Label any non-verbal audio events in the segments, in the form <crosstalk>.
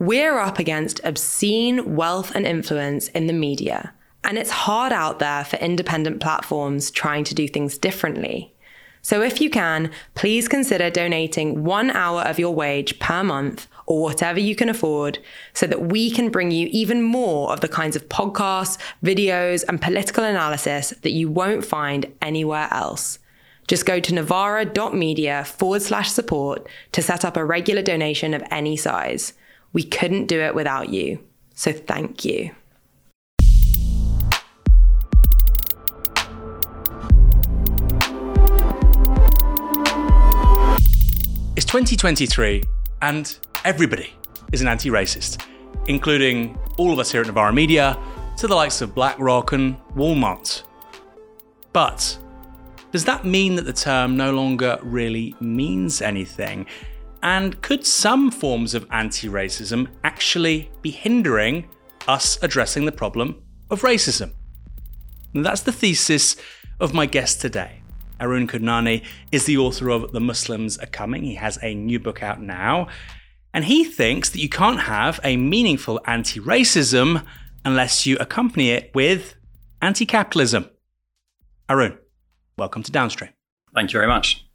We're up against obscene wealth and influence in the media, and it's hard out there for independent platforms trying to do things differently. So, if you can, please consider donating one hour of your wage per month or whatever you can afford so that we can bring you even more of the kinds of podcasts, videos, and political analysis that you won't find anywhere else. Just go to novara.media forward slash support to set up a regular donation of any size. We couldn't do it without you. So, thank you. It's 2023, and everybody is an anti racist, including all of us here at Novara Media, to the likes of BlackRock and Walmart. But does that mean that the term no longer really means anything? And could some forms of anti racism actually be hindering us addressing the problem of racism? And that's the thesis of my guest today. Arun Kundnani is the author of The Muslims Are Coming. He has a new book out now. And he thinks that you can't have a meaningful anti racism unless you accompany it with anti capitalism. Arun, welcome to Downstream. Thank you very much.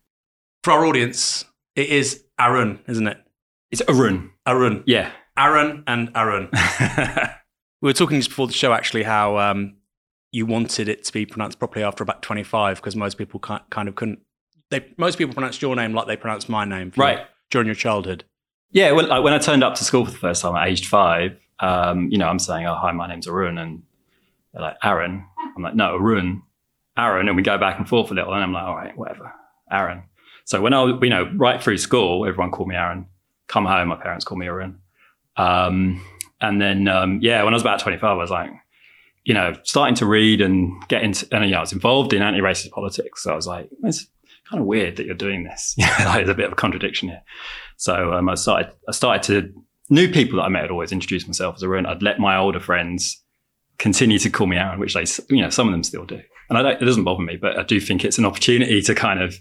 For our audience, it is Arun, isn't it? It's Arun. Arun. Yeah. Aaron and Arun. <laughs> we were talking just before the show, actually, how um, you wanted it to be pronounced properly after about 25 because most people kind of couldn't. They most people pronounced your name like they pronounced my name, right? during your childhood. Yeah, well, like when I turned up to school for the first time at aged five, um, you know, I'm saying, "Oh, hi, my name's Arun," and they're like, "Aaron." I'm like, "No, Arun, Aaron," and we go back and forth a little, and I'm like, "All right, whatever, Aaron." So when I was, you know, right through school, everyone called me Aaron. Come home, my parents called me Aaron. Um, and then, um, yeah, when I was about 25, I was like, you know, starting to read and get into, and you know, I was involved in anti-racist politics. So I was like, it's kind of weird that you're doing this. <laughs> like, there's a bit of a contradiction here. So um, I started, I started to new people that I met had always introduced myself as Aaron. I'd let my older friends continue to call me Aaron, which they, you know, some of them still do. And I don't, it doesn't bother me, but I do think it's an opportunity to kind of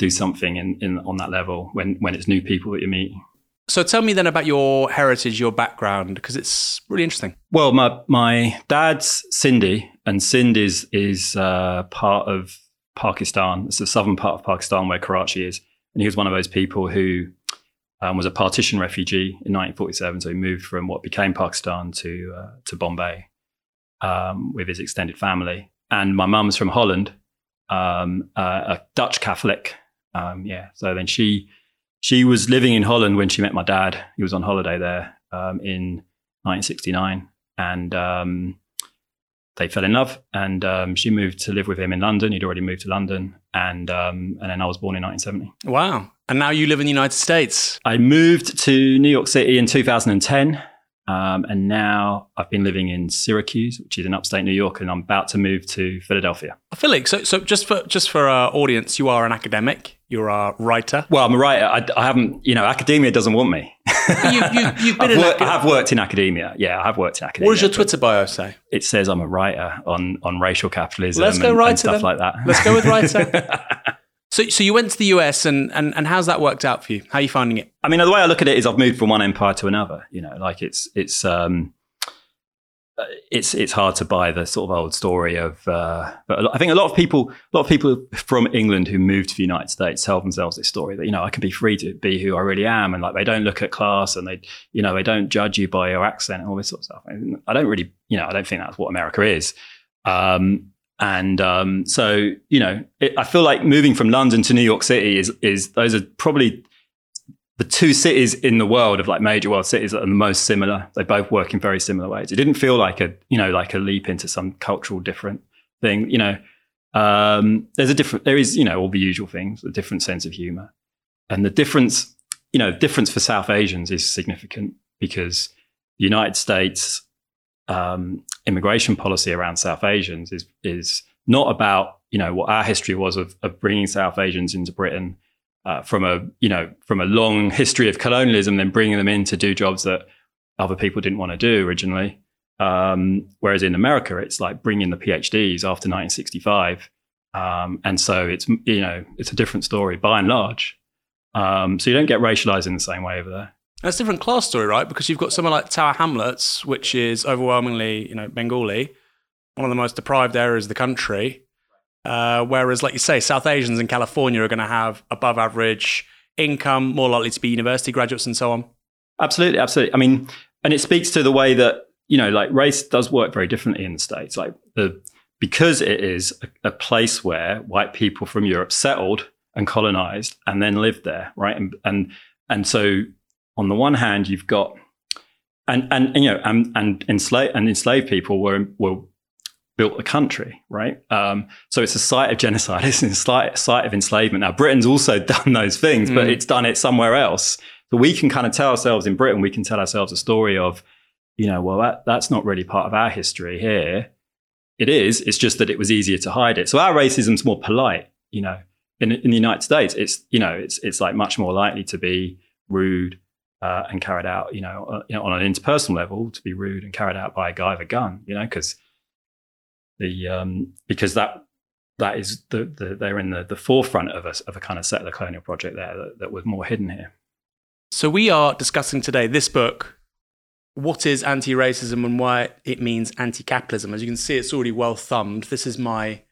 do something in, in on that level when when it's new people that you meet. So tell me then about your heritage, your background, because it's really interesting. Well, my my dad's Sindhi, and Sindh is is uh, part of Pakistan. It's the southern part of Pakistan where Karachi is, and he was one of those people who um, was a partition refugee in 1947. So he moved from what became Pakistan to uh, to Bombay um, with his extended family. And my mum's from Holland, um, uh, a Dutch Catholic. Um, yeah, so then she she was living in Holland when she met my dad. He was on holiday there um, in 1969, and um, they fell in love. And um, she moved to live with him in London. He'd already moved to London, and um, and then I was born in 1970. Wow! And now you live in the United States. I moved to New York City in 2010. Um, and now I've been living in Syracuse, which is in upstate New York, and I'm about to move to Philadelphia. Felix, so so just for just for our audience, you are an academic. You're a writer. Well, I'm a writer. I, I haven't, you know, academia doesn't want me. you, you, you've <laughs> been I've worked, I have worked in academia. Yeah, I have worked in academia. What does your Twitter bio say? It says I'm a writer on on racial capitalism. Let's go and, writer and stuff then. like that. Let's go with writer. <laughs> so, so you went to the US, and, and and how's that worked out for you? How are you finding it? I mean, the way I look at it is I've moved from one empire to another. You know, like it's it's um, it's it's hard to buy the sort of old story of. Uh, but I think a lot of people, a lot of people from England who moved to the United States tell themselves this story that you know I can be free to be who I really am, and like they don't look at class and they, you know, they don't judge you by your accent and all this sort of stuff. And I don't really, you know, I don't think that's what America is. Um, and um, so, you know, it, I feel like moving from London to New York City is is those are probably the two cities in the world of like major world cities that are the most similar. They both work in very similar ways. It didn't feel like a you know like a leap into some cultural different thing. You know, um, there's a different. There is you know all the usual things, a different sense of humor, and the difference. You know, difference for South Asians is significant because the United States um, immigration policy around South Asians is is not about you know what our history was of, of bringing South Asians into Britain uh, from a you know from a long history of colonialism, then bringing them in to do jobs that other people didn't want to do originally. Um, whereas in America, it's like bringing the PhDs after 1965, um, and so it's you know it's a different story by and large. Um, so you don't get racialized in the same way over there. That's a different class story, right? Because you've got somewhere like Tower Hamlets, which is overwhelmingly, you know, Bengali, one of the most deprived areas of the country. Uh, whereas, like you say, South Asians in California are going to have above average income, more likely to be university graduates, and so on. Absolutely, absolutely. I mean, and it speaks to the way that you know, like race does work very differently in the states. Like the because it is a, a place where white people from Europe settled and colonized and then lived there, right? And and and so on the one hand, you've got and and, and you know and and enslaved and enslaved people were were built the country, right? Um, so it's a site of genocide. It's a site, site of enslavement. Now Britain's also <laughs> done those things, but mm. it's done it somewhere else. So we can kind of tell ourselves in Britain, we can tell ourselves a story of, you know, well that that's not really part of our history here. It is. It's just that it was easier to hide it. So our racism's more polite, you know. In, in the United States, it's you know it's it's like much more likely to be rude uh, and carried out, you know, uh, you know, on an interpersonal level, to be rude and carried out by a guy with a gun, you know, because the um, because that that is the, the they're in the, the forefront of a of a kind of settler colonial project there that, that was more hidden here. So we are discussing today this book. What is anti-racism and why it means anti-capitalism? As you can see, it's already well thumbed. This is my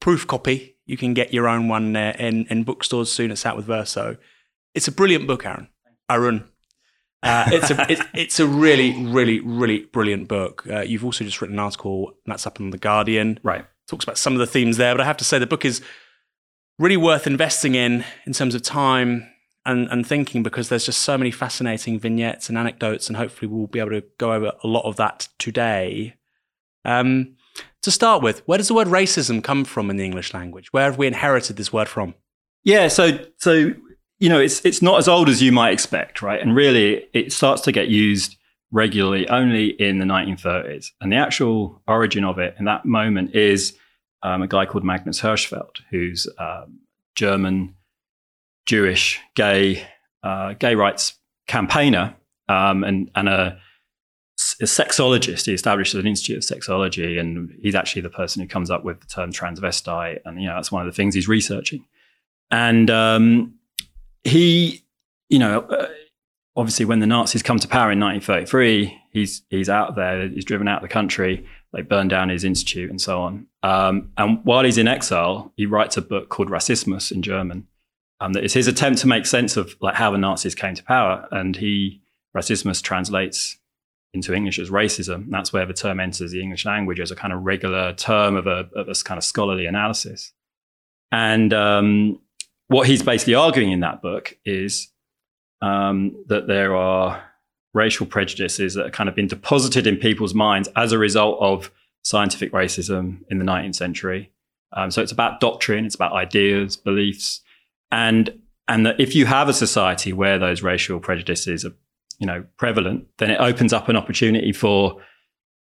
proof copy. You can get your own one uh, in in bookstores soon. It's out with Verso. It's a brilliant book, Aaron. Aaron, uh, it's a it's, it's, a really really really brilliant book. Uh, you've also just written an article that's up on the Guardian. Right, talks about some of the themes there, but I have to say the book is really worth investing in in terms of time and and thinking because there's just so many fascinating vignettes and anecdotes, and hopefully we'll be able to go over a lot of that today. Um, to start with, where does the word racism come from in the English language? Where have we inherited this word from? Yeah, so so you know, it's it's not as old as you might expect, right? And really, it starts to get used regularly only in the 1930s. And the actual origin of it in that moment is um, a guy called Magnus Hirschfeld, who's um, German, Jewish, gay, uh, gay rights campaigner, um, and and a, a, sexologist. He established an institute of sexology, and he's actually the person who comes up with the term transvestite, and you know that's one of the things he's researching. And um, he, you know, uh, obviously when the Nazis come to power in 1933, he's he's out there, he's driven out of the country. They burn down his institute and so on. Um, and while he's in exile, he writes a book called Rassismus in German. Um, that is his attempt to make sense of like how the Nazis came to power. And he Rassismus translates into English as racism. That's where the term enters the English language as a kind of regular term of a, of a kind of scholarly analysis. And um, what he's basically arguing in that book is um, that there are racial prejudices that have kind of been deposited in people's minds as a result of scientific racism in the 19th century. Um, so it's about doctrine, it's about ideas, beliefs, and and that if you have a society where those racial prejudices are, you know, prevalent, then it opens up an opportunity for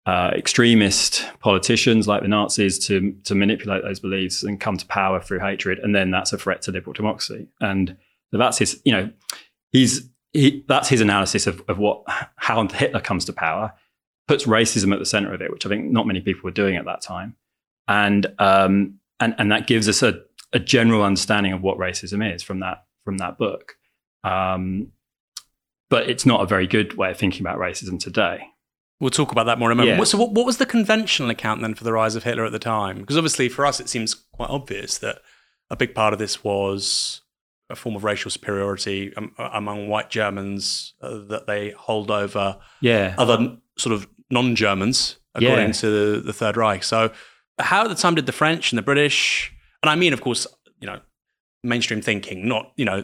uh, extremist politicians like the Nazis to to manipulate those beliefs and come to power through hatred, and then that's a threat to liberal democracy. And that's his, you know, he's he, that's his analysis of, of what how Hitler comes to power, puts racism at the center of it, which I think not many people were doing at that time, and um, and and that gives us a, a general understanding of what racism is from that from that book. Um, but it's not a very good way of thinking about racism today. We'll talk about that more in a moment. Yeah. So, what, what, was the conventional account then for the rise of Hitler at the time? Because obviously, for us, it seems quite obvious that a big part of this was a form of racial superiority um, among white Germans uh, that they hold over yeah. other sort of non-Germans, according yeah. to the, the Third Reich. So, how at the time did the French and the British, and I mean, of course, you know, mainstream thinking, not you know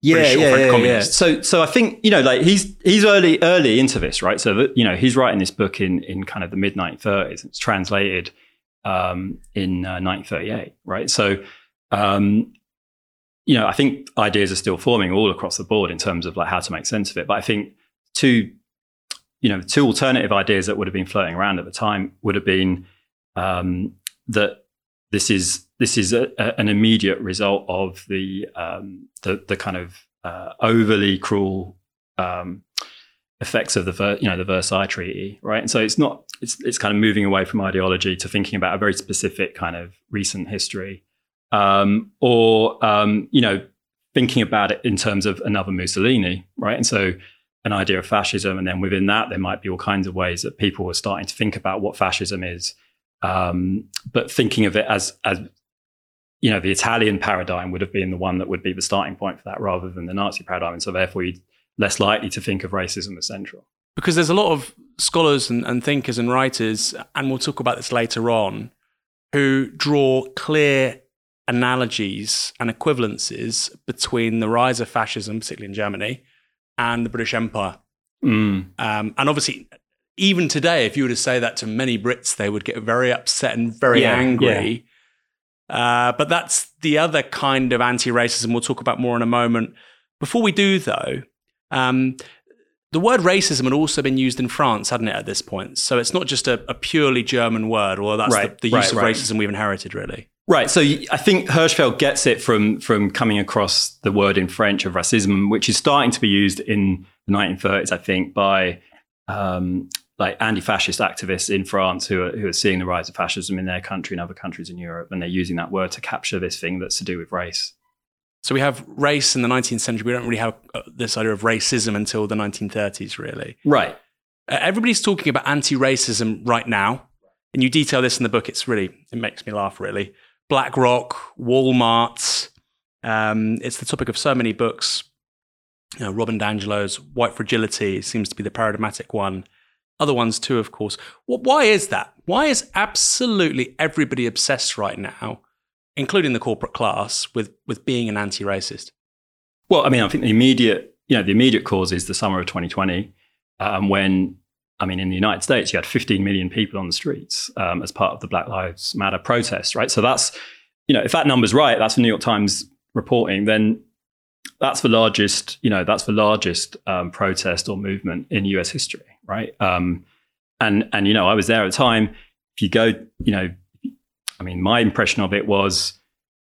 yeah, yeah, yeah, yeah, So, so I think you know, like he's he's early early into this, right? So you know, he's writing this book in in kind of the mid 1930s. It's translated um, in uh, 1938, right? So, um, you know, I think ideas are still forming all across the board in terms of like how to make sense of it. But I think two, you know, two alternative ideas that would have been floating around at the time would have been um, that this is this is a, a, an immediate result of the um, the, the kind of uh, overly cruel um, effects of the you know the Versailles Treaty, right? And so it's not it's it's kind of moving away from ideology to thinking about a very specific kind of recent history, um, or um, you know thinking about it in terms of another Mussolini, right? And so an idea of fascism, and then within that, there might be all kinds of ways that people are starting to think about what fascism is, um, but thinking of it as as you know, the Italian paradigm would have been the one that would be the starting point for that, rather than the Nazi paradigm, and so therefore, you're less likely to think of racism as central. Because there's a lot of scholars and, and thinkers and writers, and we'll talk about this later on, who draw clear analogies and equivalences between the rise of fascism, particularly in Germany, and the British Empire. Mm. Um, and obviously, even today, if you were to say that to many Brits, they would get very upset and very Yeah, angry. Uh, but that's the other kind of anti racism we'll talk about more in a moment. Before we do, though, um, the word racism had also been used in France, hadn't it, at this point? So it's not just a, a purely German word, or that's Right, the, the use right, of right. racism we've inherited, really. Right. So I think Hirschfeld gets it from from coming across the word in French of racism, which is starting to be used in the 1930s, I think, by um, like anti-fascist activists in France who are who are seeing the rise of fascism in their country and other countries in Europe, and they're using that word to capture this thing that's to do with race. So we have race in the 19th century. We don't really have uh, this idea of racism until the 1930s, really. Right. Uh, everybody's talking about anti-racism right now, and you detail this in the book. It's really it makes me laugh. Really, BlackRock, Walmart. Um, it's the topic of so many books. You know, Robin DiAngelo's White Fragility seems to be the paradigmatic one. Other ones too, of course. Why is that? Why is absolutely everybody obsessed right now, including the corporate class, with with being an anti-racist? Well, I mean, I think the immediate, you know, the immediate cause is the summer of 2020, um, when, I mean, in the United States, you had 15 million people on the streets um, as part of the Black Lives Matter protests, right? So that's, you know, if that number's right, that's the New York Times reporting, then that's the largest, you know, that's the largest um, protest or movement in U.S. history, right? Um, and and you know, I was there at the time. If you go, you know, I mean, my impression of it was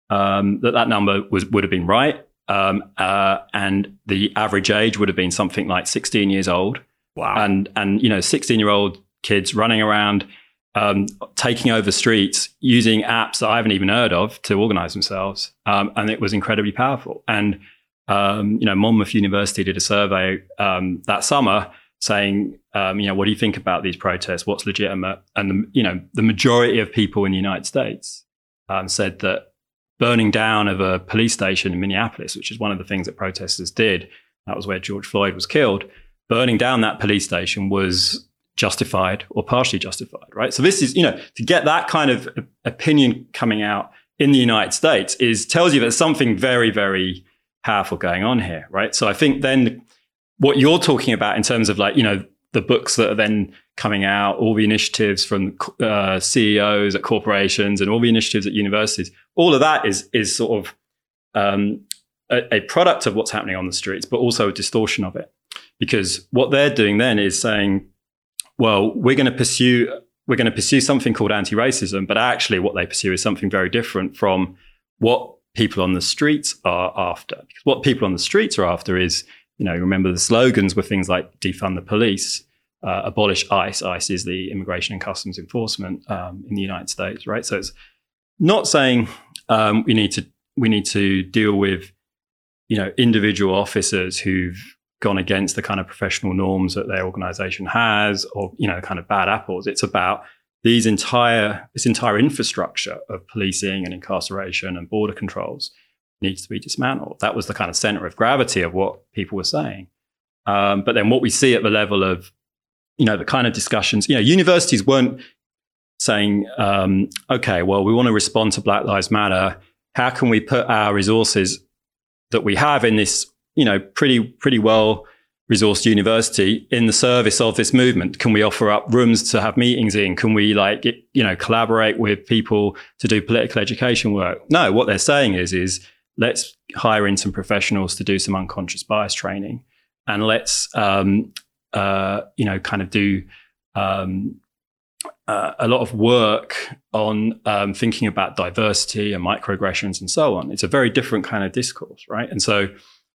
um, that that number was would have been right, um, uh, and the average age would have been something like 16 years old, Wow. and and you know, 16 year old kids running around, um, taking over streets using apps that I haven't even heard of to organize themselves, um, and it was incredibly powerful. And um, you know, Monmouth University did a survey um, that summer saying, um, you know, what do you think about these protests? What's legitimate? And the, you know, the majority of people in the United States um, said that burning down of a police station in Minneapolis, which is one of the things that protesters did, that was where George Floyd was killed. Burning down that police station was justified or partially justified, right? So this is, you know, to get that kind of opinion coming out in the United States is tells you that something very, very powerful going on here, right? So I think then what you're talking about in terms of like, you know, the books that are then coming out, all the initiatives from uh, CEOs at corporations and all the initiatives at universities, all of that is is sort of um, a, a product of what's happening on the streets, but also a distortion of it. Because what they're doing then is saying, well, we're going to pursue we're going to pursue something called anti-racism, but actually what they pursue is something very different from what people on the streets are after. Because what people on the streets are after is, you know, remember the slogans were things like defund the police, uh, abolish ICE. ICE is the Immigration and Customs Enforcement um, in the United States, right? So it's not saying um, we need to we need to deal with, you know, individual officers who've gone against the kind of professional norms that their organization has or you know kind of bad apples it's about these entire this entire infrastructure of policing and incarceration and border controls needs to be dismantled. That was the kind of center of gravity of what people were saying. Um, but then what we see at the level of you know the kind of discussions you know universities weren't saying um, okay well we want to respond to black lives matter. How can we put our resources that we have in this you know, pretty pretty well resourced university in the service of this movement? Can we offer up rooms to have meetings in? Can we like you know collaborate with people to do political education work? No, what they're saying is is let's hire in some professionals to do some unconscious bias training, and let's um, uh, you know kind of do. Um, uh, a lot of work on um, thinking about diversity and microaggressions and so on. It's a very different kind of discourse, right? And so,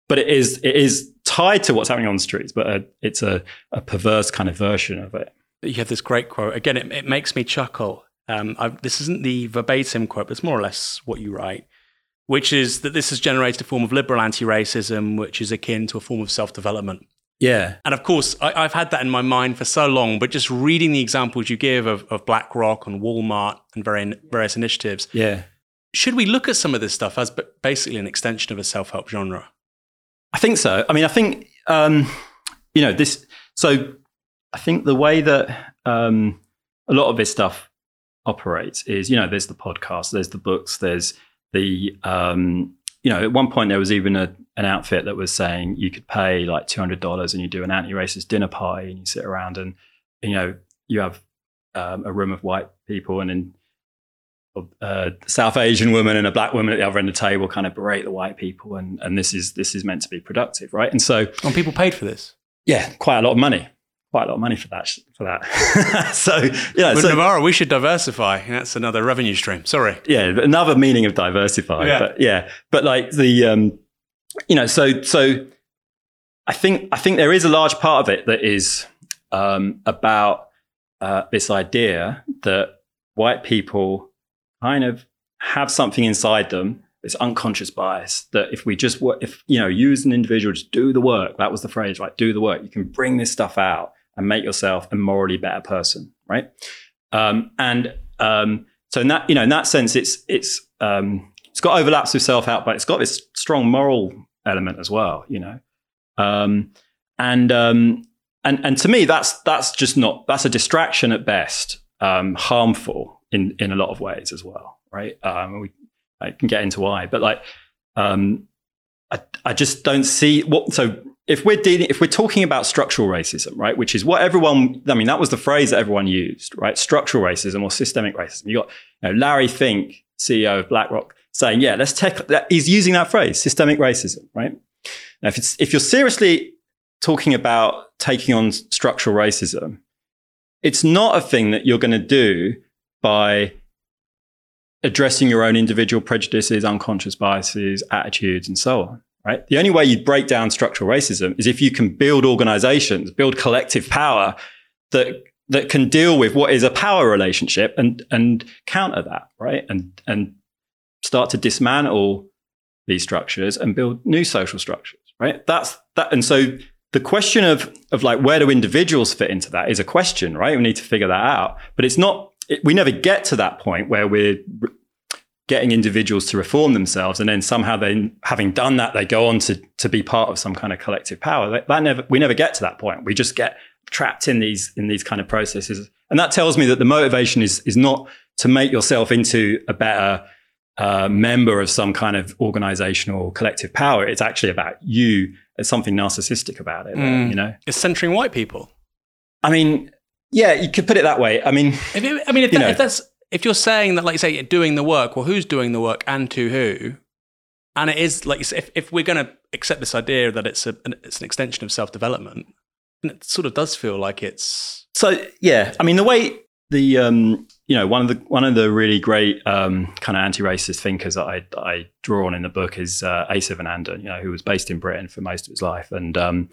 but it is it is tied to what's happening on the streets, but uh it's a, a perverse kind of version of it. You have this great quote. Again, it, it makes me chuckle. Um, this isn't the verbatim quote, but it's more or less what you write, which is that this has generated a form of liberal anti racism, which is akin to a form of self development. Yeah. And of course, I, have had that in my mind for so long, but just reading the examples you give of, of BlackRock and Walmart and various initiatives. Yeah. Should we look at some of this stuff as basically an extension of a self help genre? I think so. I mean, I think, um, you know, this, so I think the way that um, a lot of this stuff operates is, you know, there's the podcast, there's the books, there's the, um, you know, at one point there was even a, an outfit that was saying you could pay like two hundred dollars and you do an anti-racist dinner party and you sit around and you know you have um, a room of white people and then a uh, South Asian woman and a black woman at the other end of the table kind of berate the white people and and this is this is meant to be productive, right? And so and people paid for this. Yeah, quite a lot of money quite a lot of money for that. For that, <laughs> so yeah. With so, Novara, we should diversify. That's another revenue stream. Sorry. Yeah, another meaning of diversify. Yeah. But yeah, but like the, um, you know, so so, I think I think there is a large part of it that is um, about uh, this idea that white people kind of have something inside them this unconscious bias that if we just work, if you know you as an individual just do the work that was the phrase right do the work you can bring this stuff out and make yourself a morally better person, right? Um, and um, so in that you know in that sense, it's it's um, it's got overlaps with self help, but it's got this strong moral element as well, you know. Um, and um, and and to me, that's that's just not that's a distraction at best, um, harmful in in a lot of ways as well, right? Um, we I can get into why, but like I, I just don't see what so if we're dealing, if we're talking about structural racism, right, which is what everyone, I mean, that was the phrase that everyone used, right? Structural racism or systemic racism. You got you know, Larry Fink, CEO of BlackRock, saying, yeah, let's take. He's using that phrase, systemic racism, right? Now, if it's, if you're seriously talking about taking on structural racism, it's not a thing that you're going to do by addressing your own individual prejudices, unconscious biases, attitudes, and so on right? The only way you break down structural racism is if you can build organizations, build collective power that that can deal with what is a power relationship and and counter that, right? And and start to dismantle these structures and build new social structures, right? That's that and so the question of of like where do individuals fit into that is a question, right? We need to figure that out. But it's not it, we never get to that point where we're getting individuals to reform themselves and then somehow then having done that they go on to to be part of some kind of collective power. That, that, never we never get to that point. We just get trapped in these in these kind of processes. And that tells me that the motivation is is not to make yourself into a better uh, member of some kind of organizational collective power. It's actually about you. There's something narcissistic about it mm. you know? It's centering white people. I mean yeah you could put it that way i mean if it, i mean if, that, if that's if you're saying that, like say, you say, doing the work, well, who's doing the work and to who? And it is like if, if we're going to accept this idea that it's a an, it's an extension of self development, and it sort of does feel like it's so. Yeah, I mean the way the um, you know one of the one of the really great um, kind of anti-racist thinkers that I, I draw on in the book is uh, Sivanandan, who was based in Britain for most of his life, and um,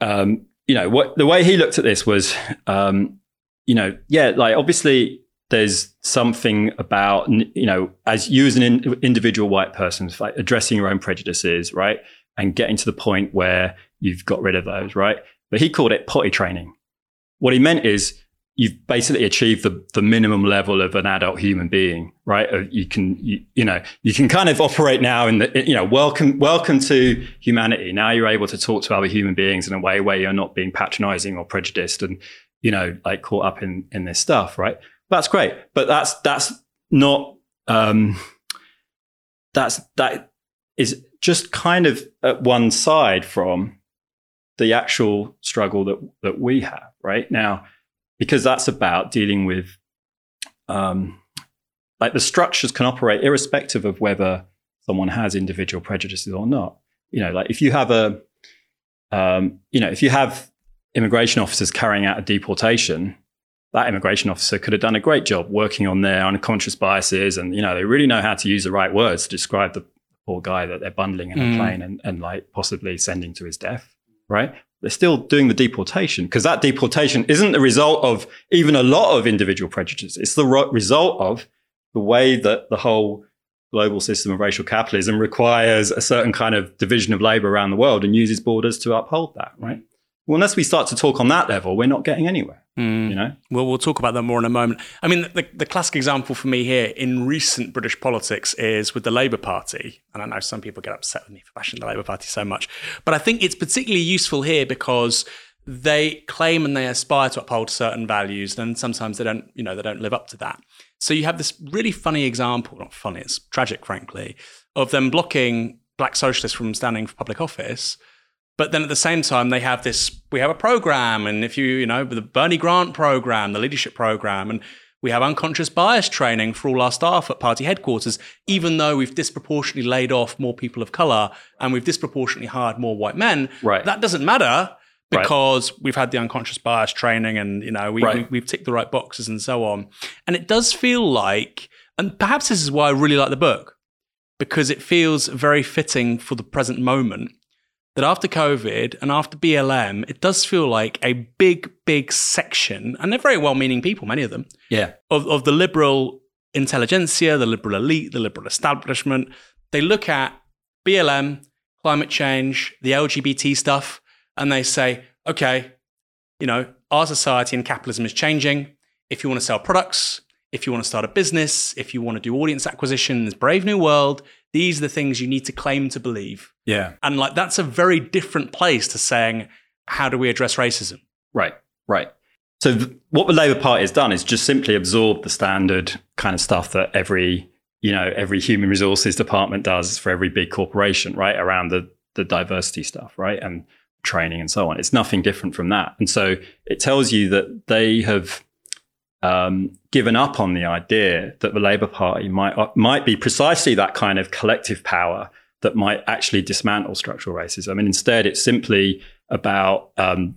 um, you know what the way he looked at this was, um, you know, yeah, like obviously there's something about you know as you as an in, individual white person like addressing your own prejudices right? And getting to the point where you've got rid of those right? But he called it potty training. What he meant is you've basically achieved the, the minimum level of an adult human being right? You can you, you know you can kind of operate now in the you know welcome welcome to humanity. Now you're able to talk to other human beings in a way where you're not being patronizing or prejudiced and you know like caught up in in this stuff right? That's great, but that's that's not um, that's that is just kind of at one side from the actual struggle that that we have right? Now, because that's about dealing with um, like the structures can operate irrespective of whether someone has individual prejudices or not. You know, like if you have a um, you know, if you have immigration officers carrying out a deportation, that immigration officer could have done a great job working on their unconscious biases and you know they really know how to use the right words to describe the poor guy that they're bundling in mm. a plane and, and like possibly sending to his death right they're still doing the deportation because that deportation isn't the result of even a lot of individual prejudices. It's the ro- result of the way that the whole global system of racial capitalism requires a certain kind of division of labor around the world and uses borders to uphold that right Well, unless we start to talk on that level, we're not getting anywhere. Mm. You know. Well, we'll talk about that more in a moment. I mean, the, the classic example for me here in recent British politics is with the Labour Party. And I know some people get upset with me for bashing the Labour Party so much, but I think it's particularly useful here because they claim and they aspire to uphold certain values, and sometimes they don't, you know, they don't live up to that. So you have this really funny example, not funny, it's tragic, frankly, of them blocking black socialists from standing for public office. But then at the same time, they have this, we have a program. And if you, you know, the Bernie Grant program, the leadership program, and we have unconscious bias training for all our staff at party headquarters, even though we've disproportionately laid off more people of color and we've disproportionately hired more white men. Right. That doesn't matter Right. because we've had the unconscious bias training and you know we, Right. we we've ticked the right boxes and so on and it does feel like and perhaps this is why i really like the book because it feels very fitting for the present moment that after covid and after blm it does feel like a big big section and they're very well-meaning people many of them Yeah. of, of the liberal intelligentsia, the liberal elite, the liberal establishment. They look at BLM, climate change, the LGBT stuff, and they say, okay, you know, our society and capitalism is changing. If you want to sell products, if you want to start a business, if you want to do audience acquisition in this brave new world, these are the things you need to claim to believe. Yeah. And like that's a very different place to saying, how do we address racism? Right, right. So th- what the Labour Party has done is just simply absorb the standard kind of stuff that every you know every human resources department does for every big corporation, right? Around the the diversity stuff, right, and training and so on. It's nothing different from that, and so it tells you that they have um, given up on the idea that the Labour Party might uh, might be precisely that kind of collective power that might actually dismantle structural racism, and instead it's simply about um,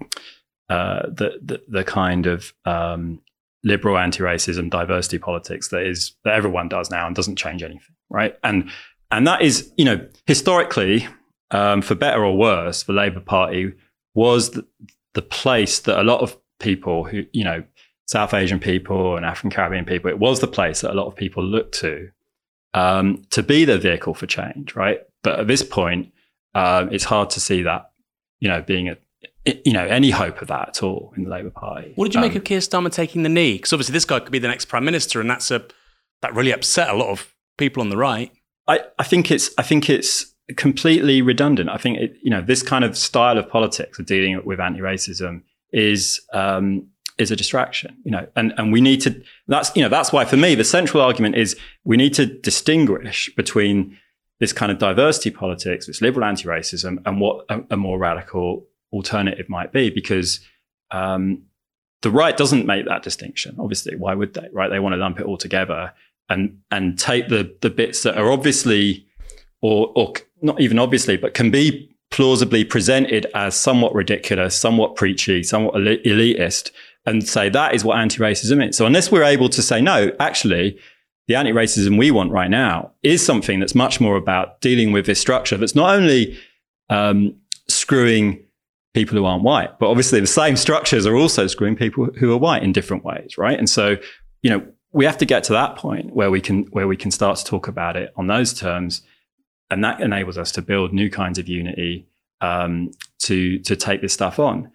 uh, the, the the kind of um, liberal anti-racism diversity politics that is that everyone does now and doesn't change anything, right? And and that is you know historically, um, for better or worse, the Labour Party was the, the place that a lot of people who you know South Asian people and African Caribbean people, it was the place that a lot of people looked to um, to be the vehicle for change, right? But at this point, um, it's hard to see that you know being a you know any hope of that at all in the Labour Party. What did you make Um, of Keir Starmer taking the knee? Because obviously this guy could be the next prime minister, and that's a that really upset a lot of people on the right. I, I think it's I think it's completely redundant. I think it, you know this kind of style of politics of dealing with anti-racism is um, is a distraction. You know, and and we need to. That's you know that's why for me the central argument is we need to distinguish between this kind of diversity politics, this liberal anti-racism, and what a, a more radical alternative might be, because um, the right doesn't make that distinction. Obviously, why would they? Right? They want to lump it all together and and take the the bits that are obviously or or not even obviously, but can be plausibly presented as somewhat ridiculous, somewhat preachy, somewhat elitist, and say that is what anti-racism is. So unless we're able to say no, actually. The anti-racism we want right now is something that's much more about dealing with this structure that's not only um, screwing people who aren't white, but obviously the same structures are also screwing people who are white in different ways, right? And so, you know, we have to get to that point where we can where we can start to talk about it on those terms, and that enables us to build new kinds of unity um, to to take this stuff on.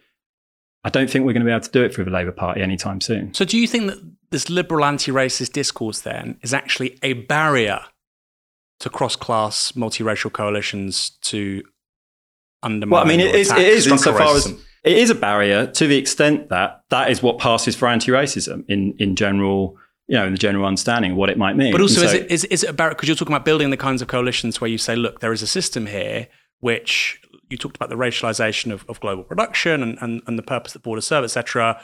I don't think we're going to be able to do it through the Labour Party anytime soon. So, do you think that this liberal anti-racist discourse then is actually a barrier to cross-class multiracial coalitions to undermine? Well, I mean, it is, it is insofar as it is a barrier to the extent that that is what passes for anti-racism in in general, you know, in the general understanding of what it might mean. But also, And is, it, is, is it a barrier? Because you're talking about building the kinds of coalitions where you say, look, there is a system here which you talked about the racialization of, of global production and, and, and the purpose that borders serve, etc.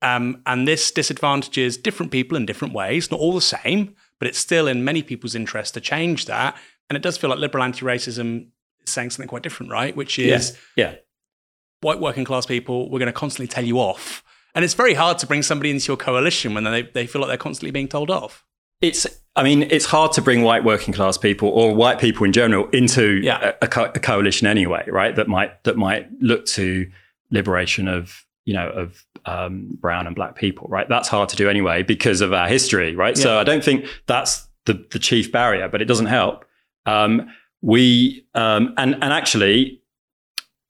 Um, and this disadvantages different people in different ways, not all the same, but it's still in many people's interest to change that. And it does feel like liberal anti racism is saying something quite different, right? Which is yeah, yeah. white working class people, we're going to constantly tell you off. And it's very hard to bring somebody into your coalition when they, they feel like they're constantly being told off. It's, I mean, it's hard to bring white working class people or white people in general into Yeah. a, a, co- a coalition anyway, right? That might that might look to liberation of you know of um, brown and black people, right? That's hard to do anyway because of our history, right? So I don't think that's the the chief barrier, but it doesn't help. Um, we um, and and actually,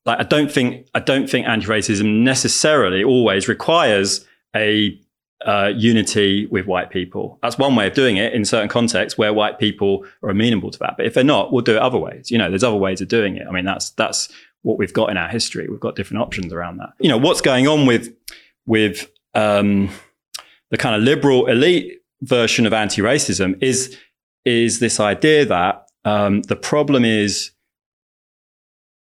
like I don't think I don't think anti-racism necessarily always requires a uh, unity with white people. That's one way of doing it in certain contexts where white people are amenable to that. But if they're not, we'll do it other ways. You know, there's other ways of doing it. I mean, that's that's what we've got in our history. We've got different options around that. You know, what's going on with with um, the kind of liberal elite version of anti-racism is is this idea that um, the problem is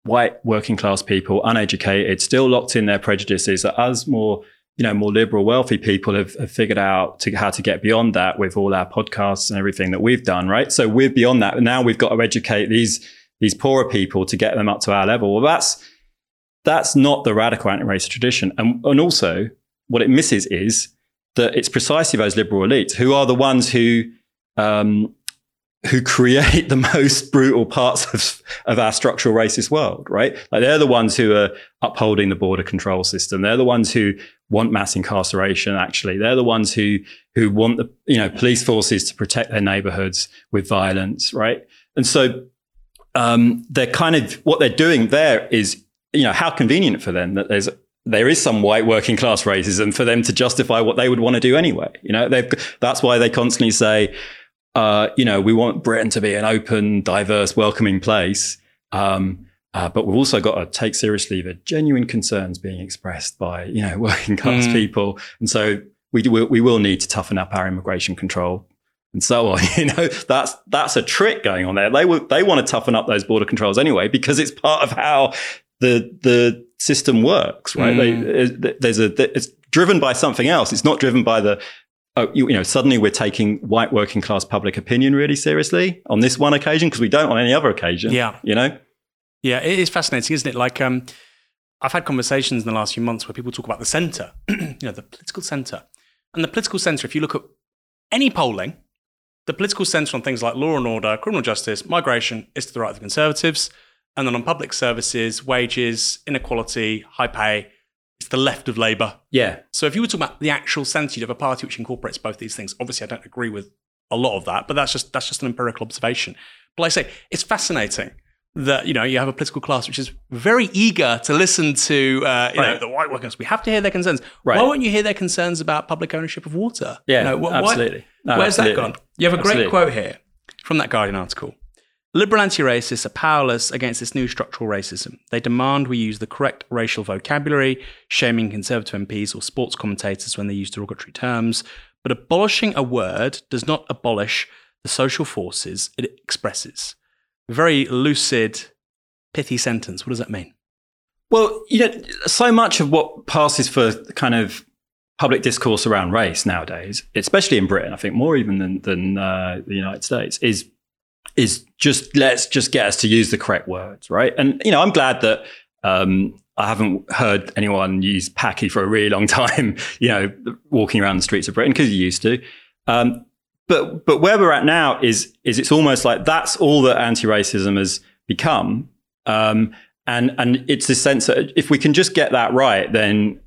white working class people, uneducated, still locked in their prejudices, that as more you know, more liberal, wealthy people have, have figured out to, how to get beyond that with all our podcasts and everything that we've done, right? So we're beyond that. Now we've got to educate these these poorer people to get them up to our level. Well, that's that's not the radical anti-racist tradition. And, and also, what it misses is that it's precisely those liberal elites who are the ones who um, who create the <laughs> most brutal parts of, of our structural racist world, right? Like they're the ones who are upholding the border control system. They're the ones who want mass incarceration. Actually, they're the ones who who want the you know police forces to protect their neighborhoods with violence, right? And so um, they're kind of what they're doing there is you know how convenient for them that there's there is some white working class racism for them to justify what they would want to do anyway. You know, they've that's why they constantly say, uh, you know, we want Britain to be an open, diverse, welcoming place. Um, uh, but we've also got to take seriously the genuine concerns being expressed by, you know, <laughs> working class mm. people. And so we, do, we will need to toughen up our immigration control and so on. <laughs> You know, that's that's a trick going on there. They will, they want to toughen up those border controls anyway because it's part of how the the system works, right? Mm. They, there's a it's driven by something else. It's not driven by the oh, you, you, know, suddenly we're taking white working class public opinion really seriously on this one occasion because we don't on any other occasion. Yeah. You know? Yeah, it is fascinating, isn't it? Like, um, I've had conversations in the last few months where people talk about the centre, <clears throat> you know, the political centre. And the political centre, if you look at any polling, the political centre on things like law and order, criminal justice, migration is to the right of the Conservatives. And then on public services, wages, inequality, high pay, it's the left of Labour. Yeah. So if you were talking about the actual centre of a party which incorporates both these things, obviously I don't agree with a lot of that, but that's just that's just an empirical observation. But like I say, it's fascinating that you know you have a political class which is very eager to listen to uh, you right. know the white workers. We have to hear their concerns. Right. Why won't you hear their concerns about public ownership of water? Yeah, you know, wh- absolutely. No, where's absolutely. that gone? You have a great quote here from that Guardian article. Liberal anti racists are powerless against this new structural racism. They demand we use the correct racial vocabulary, shaming Conservative MPs or sports commentators when they use derogatory terms. But abolishing a word does not abolish the social forces it expresses. Very lucid, pithy sentence. What does that mean? Well, you know, so much of what passes for kind of public discourse around race nowadays, especially in Britain, I think more even than, than uh, the United States, is is just let's just get us to use the correct words, right? And you know, I'm glad that um, I haven't heard anyone use "packy" for a really long <laughs> time. You know, walking around the streets of Britain because you used to. Um, but but where we're at now is is it's almost like that's all that anti-racism has become. Um, and and it's this sense that if we can just get that right, then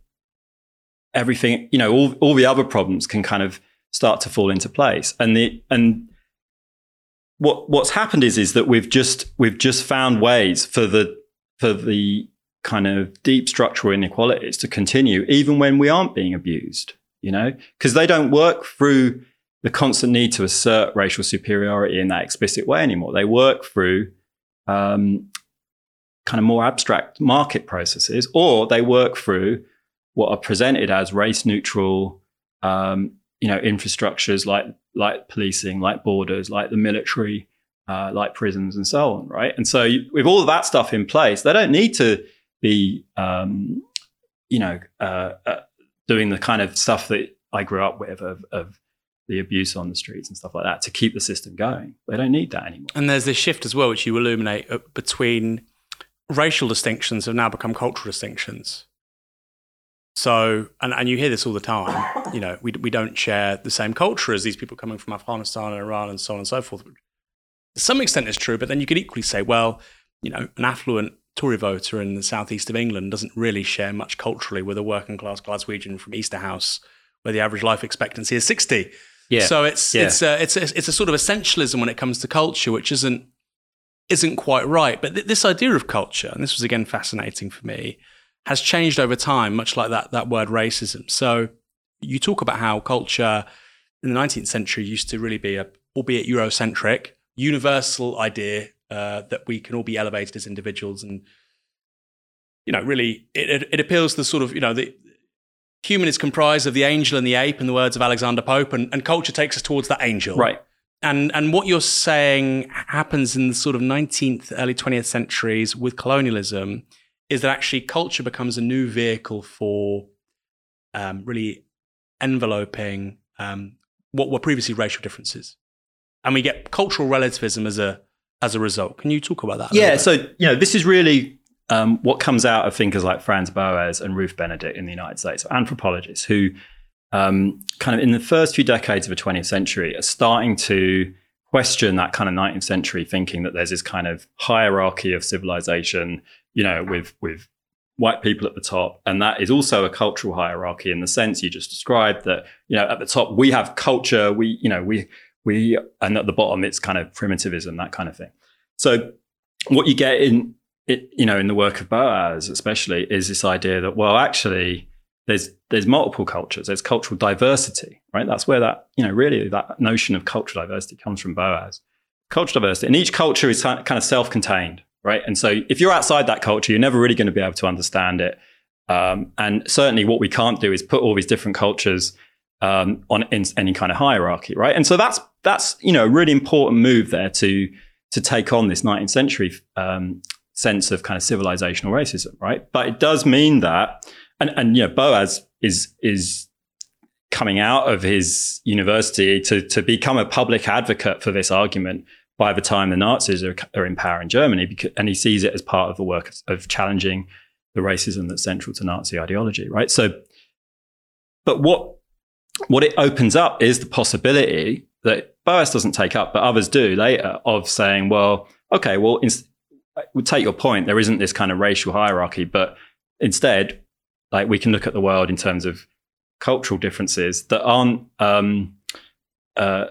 everything, you know, all all the other problems can kind of start to fall into place. And the and what what's happened is is that we've just we've just found ways for the for the kind of deep structural inequalities to continue even when we aren't being abused you know? Because they don't work through the constant need to assert racial superiority in that explicit way anymore. They work through um, kind of more abstract market processes or they work through what are presented as race neutral um, you know infrastructures like like policing, like borders, like the military, uh, like prisons, and so on, right? And so, you, with all of that stuff in place, they don't need to be, um, you know, uh, uh, doing the kind of stuff that I grew up with of, of the abuse on the streets and stuff like that to keep the system going. They don't need that anymore. And there's this shift as well, which you illuminate uh, between racial distinctions have now become cultural distinctions. So, and, and you hear this all the time, you know, we, we don't share the same culture as these people coming from Afghanistan and Iran and so on and so forth. To some extent, it's true, but then you could equally say, well, you know, an affluent Tory voter in the southeast of England doesn't really share much culturally with a working class Glaswegian from Easterhouse, where the average life expectancy is 60. Yeah. So it's, yeah. it's, a, it's, a, it's a sort of essentialism when it comes to culture, which isn't isn't quite right. But th- this idea of culture, and this was again fascinating for me, has changed over time, much like that that word racism. So you talk about how culture in the 19th century used to really be a, albeit Eurocentric, universal idea uh, that we can all be elevated as individuals, and you know, really, it, it, it appeals to the sort of you know the human is comprised of the angel and the ape, in the words of Alexander Pope, and, and culture takes us towards that angel, Right. and and what you're saying happens in the sort of 19th, early 20th centuries with colonialism is that actually culture becomes a new vehicle for um, really enveloping um, what were previously racial differences, and we get cultural relativism as a as a result. Can you talk about that? Yeah, so you know, this is really um, what comes out of thinkers like Franz Boas and Ruth Benedict in the United States, anthropologists who, um, kind of in the first few decades of the 20th century, are starting to question that kind of 19th century thinking that there's this kind of hierarchy of civilization, you know, with with white people at the top, and that is also a cultural hierarchy in the sense you just described. That you know, at the top we have culture, we you know we we, and at the bottom it's kind of primitivism, that kind of thing. So what you get in it, you know, in the work of Boas especially, is this idea that well, actually, there's there's multiple cultures, there's cultural diversity, right? That's where that you know really that notion of cultural diversity comes from Boas Cultural diversity, and each culture is kind of self-contained, right? And so if you're outside that culture, you're never really going to be able to understand it. Um, and certainly, what we can't do is put all these different cultures um, on in any kind of hierarchy, right? And so that's that's you know a really important move there to to take on this 19th century um, sense of kind of civilizational racism, right? But it does mean that, and and you know, Boas is is coming out of his university to to become a public advocate for this argument by the time the Nazis are, are in power in Germany, because, and he sees it as part of the work of, of challenging the racism that's central to Nazi ideology, right? So, but what what it opens up is the possibility that Boas doesn't take up, but others do later, of saying, well, okay, well, we'll take your point. There isn't this kind of racial hierarchy, but instead, like we can look at the world in terms of cultural differences that aren't. Um, uh,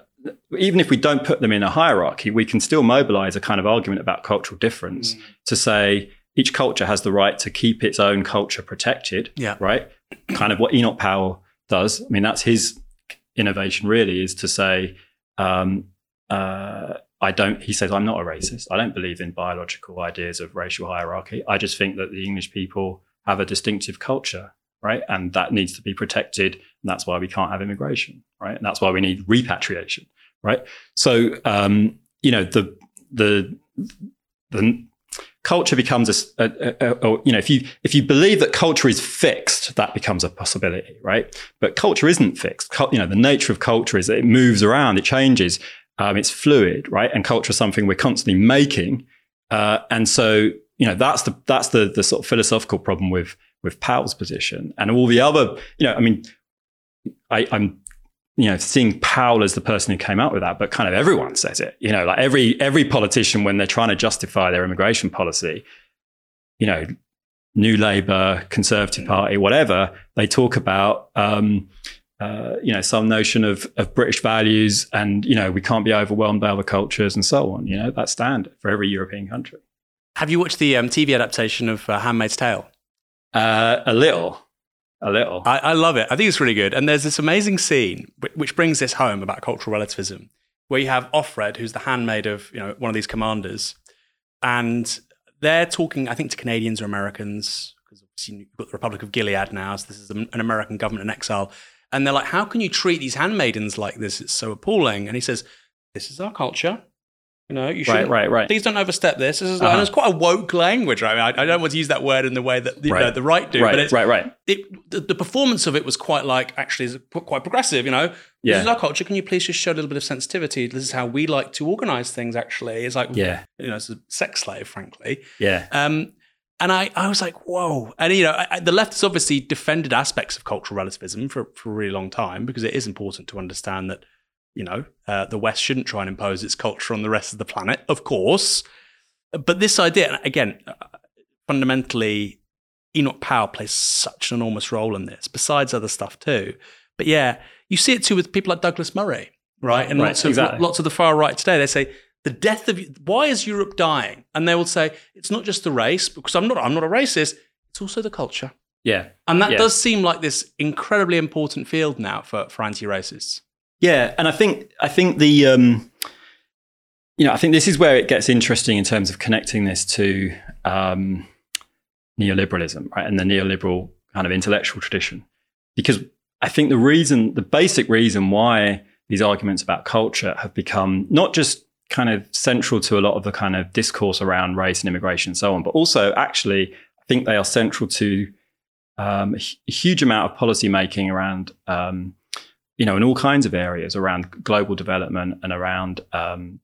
even if we don't put them in a hierarchy, we can still mobilize a kind of argument about cultural difference Mm. to say each culture has the right to keep its own culture protected. Yeah. Right. Kind of what Enoch Powell does. I mean, that's his innovation really is to say, um, uh, I don't, he says, I'm not a racist. I don't believe in biological ideas of racial hierarchy. I just think that the English people have a distinctive culture, right? And that needs to be protected. And that's why we can't have immigration, right? And that's why we need repatriation, right? So, um, you know, the, the, the culture becomes a, a, a, a, you know if you if you believe that culture is fixed that becomes a possibility right but culture isn't fixed you know the nature of culture is that it moves around it changes um, it's fluid right and culture is something we're constantly making uh, and so you know that's the that's the the sort of philosophical problem with with Powell's position and all the other you know I mean I, I'm you know, seeing Powell as the person who came up with that, but kind of everyone says it. You know, like every every politician when they're trying to justify their immigration policy, you know, New Labour, Conservative Party, whatever, they talk about um, uh, you know some notion of of British values, and you know we can't be overwhelmed by other cultures and so on. You know, that's standard for every European country. Have you watched the um, TV adaptation of uh, Handmaid's Tale? Uh, a little, a little. I, I love it. I think it's really good. And there's this amazing scene which, brings this home about cultural relativism, where you have Offred, who's the handmaid of you know one of these commanders, and they're talking, I think, to Canadians or Americans, because obviously you've got the Republic of Gilead now, so this is an American government in exile, and they're like, "How can you treat these handmaidens like this? It's so appalling." And he says, "This is our culture." You know, you should Right, right, right. Please don't overstep this. This is Uh-huh. and it's quite a woke language. Right? I, mean, I, I don't want to use that word in the way that you know, the right do, right, but it's, right, right. it, the, the performance of it was quite like actually is quite progressive. You know, Yeah. this is our culture. Can you please just show a little bit of sensitivity? This is how we like to organize things. Actually, it's like Yeah, you know, it's a sex slave, frankly. yeah, Um, and I, I was like, whoa. And you know, I- the left has obviously defended aspects of cultural relativism for for a really long time because it is important to understand that you know uh, the West shouldn't try and impose its culture on the rest of the planet, of course. But this idea, again, uh, fundamentally, Enoch Powell plays such an enormous role in this, besides other stuff too. But yeah, you see it too with people like Douglas Murray, right? And Right, lots of exactly. lots of the far right today, they say the death of why is Europe dying? And they will say it's not just the race because I'm not I'm not a racist. It's also the culture. Yeah, And that Yeah. does seem like this incredibly important field now for, for anti-racists. Yeah, and I think I think the um, you know I think this is where it gets interesting in terms of connecting this to um, neoliberalism, right, and the neoliberal kind of intellectual tradition, because I think the reason, the basic reason why these arguments about culture have become not just kind of central to a lot of the kind of discourse around race and immigration and so on, but also actually I think they are central to um, a huge amount of policy making around um, you know, in all kinds of areas around global development and around, um,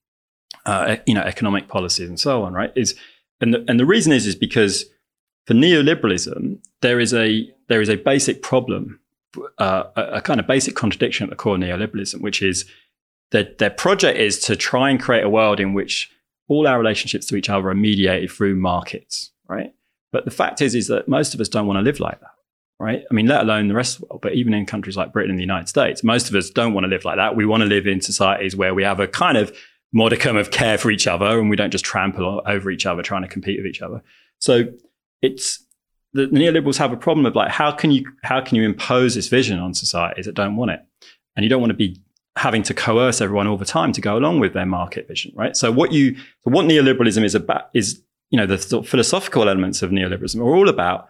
uh, you know, economic policies and so on, right? Is and the, and the reason is is because for neoliberalism there is a there is a basic problem, uh, a, a kind of basic contradiction at the core of neoliberalism, which is that their project is to try and create a world in which all our relationships to each other are mediated through markets, right? But the fact is, is that most of us don't want to live like that right? I mean, let alone the rest of the world, but even in countries like Britain and the United States, most of us don't want to live like that. We want to live in societies where we have a kind of modicum of care for each other and we don't just trample over each other trying to compete with each other. So it's the neoliberals have a problem of like how can you how can you impose this vision on societies that don't want it? And you don't want to be having to coerce everyone all the time to go along with their market vision, right? So what you what neoliberalism is about is you know the sort of philosophical elements of neoliberalism are all about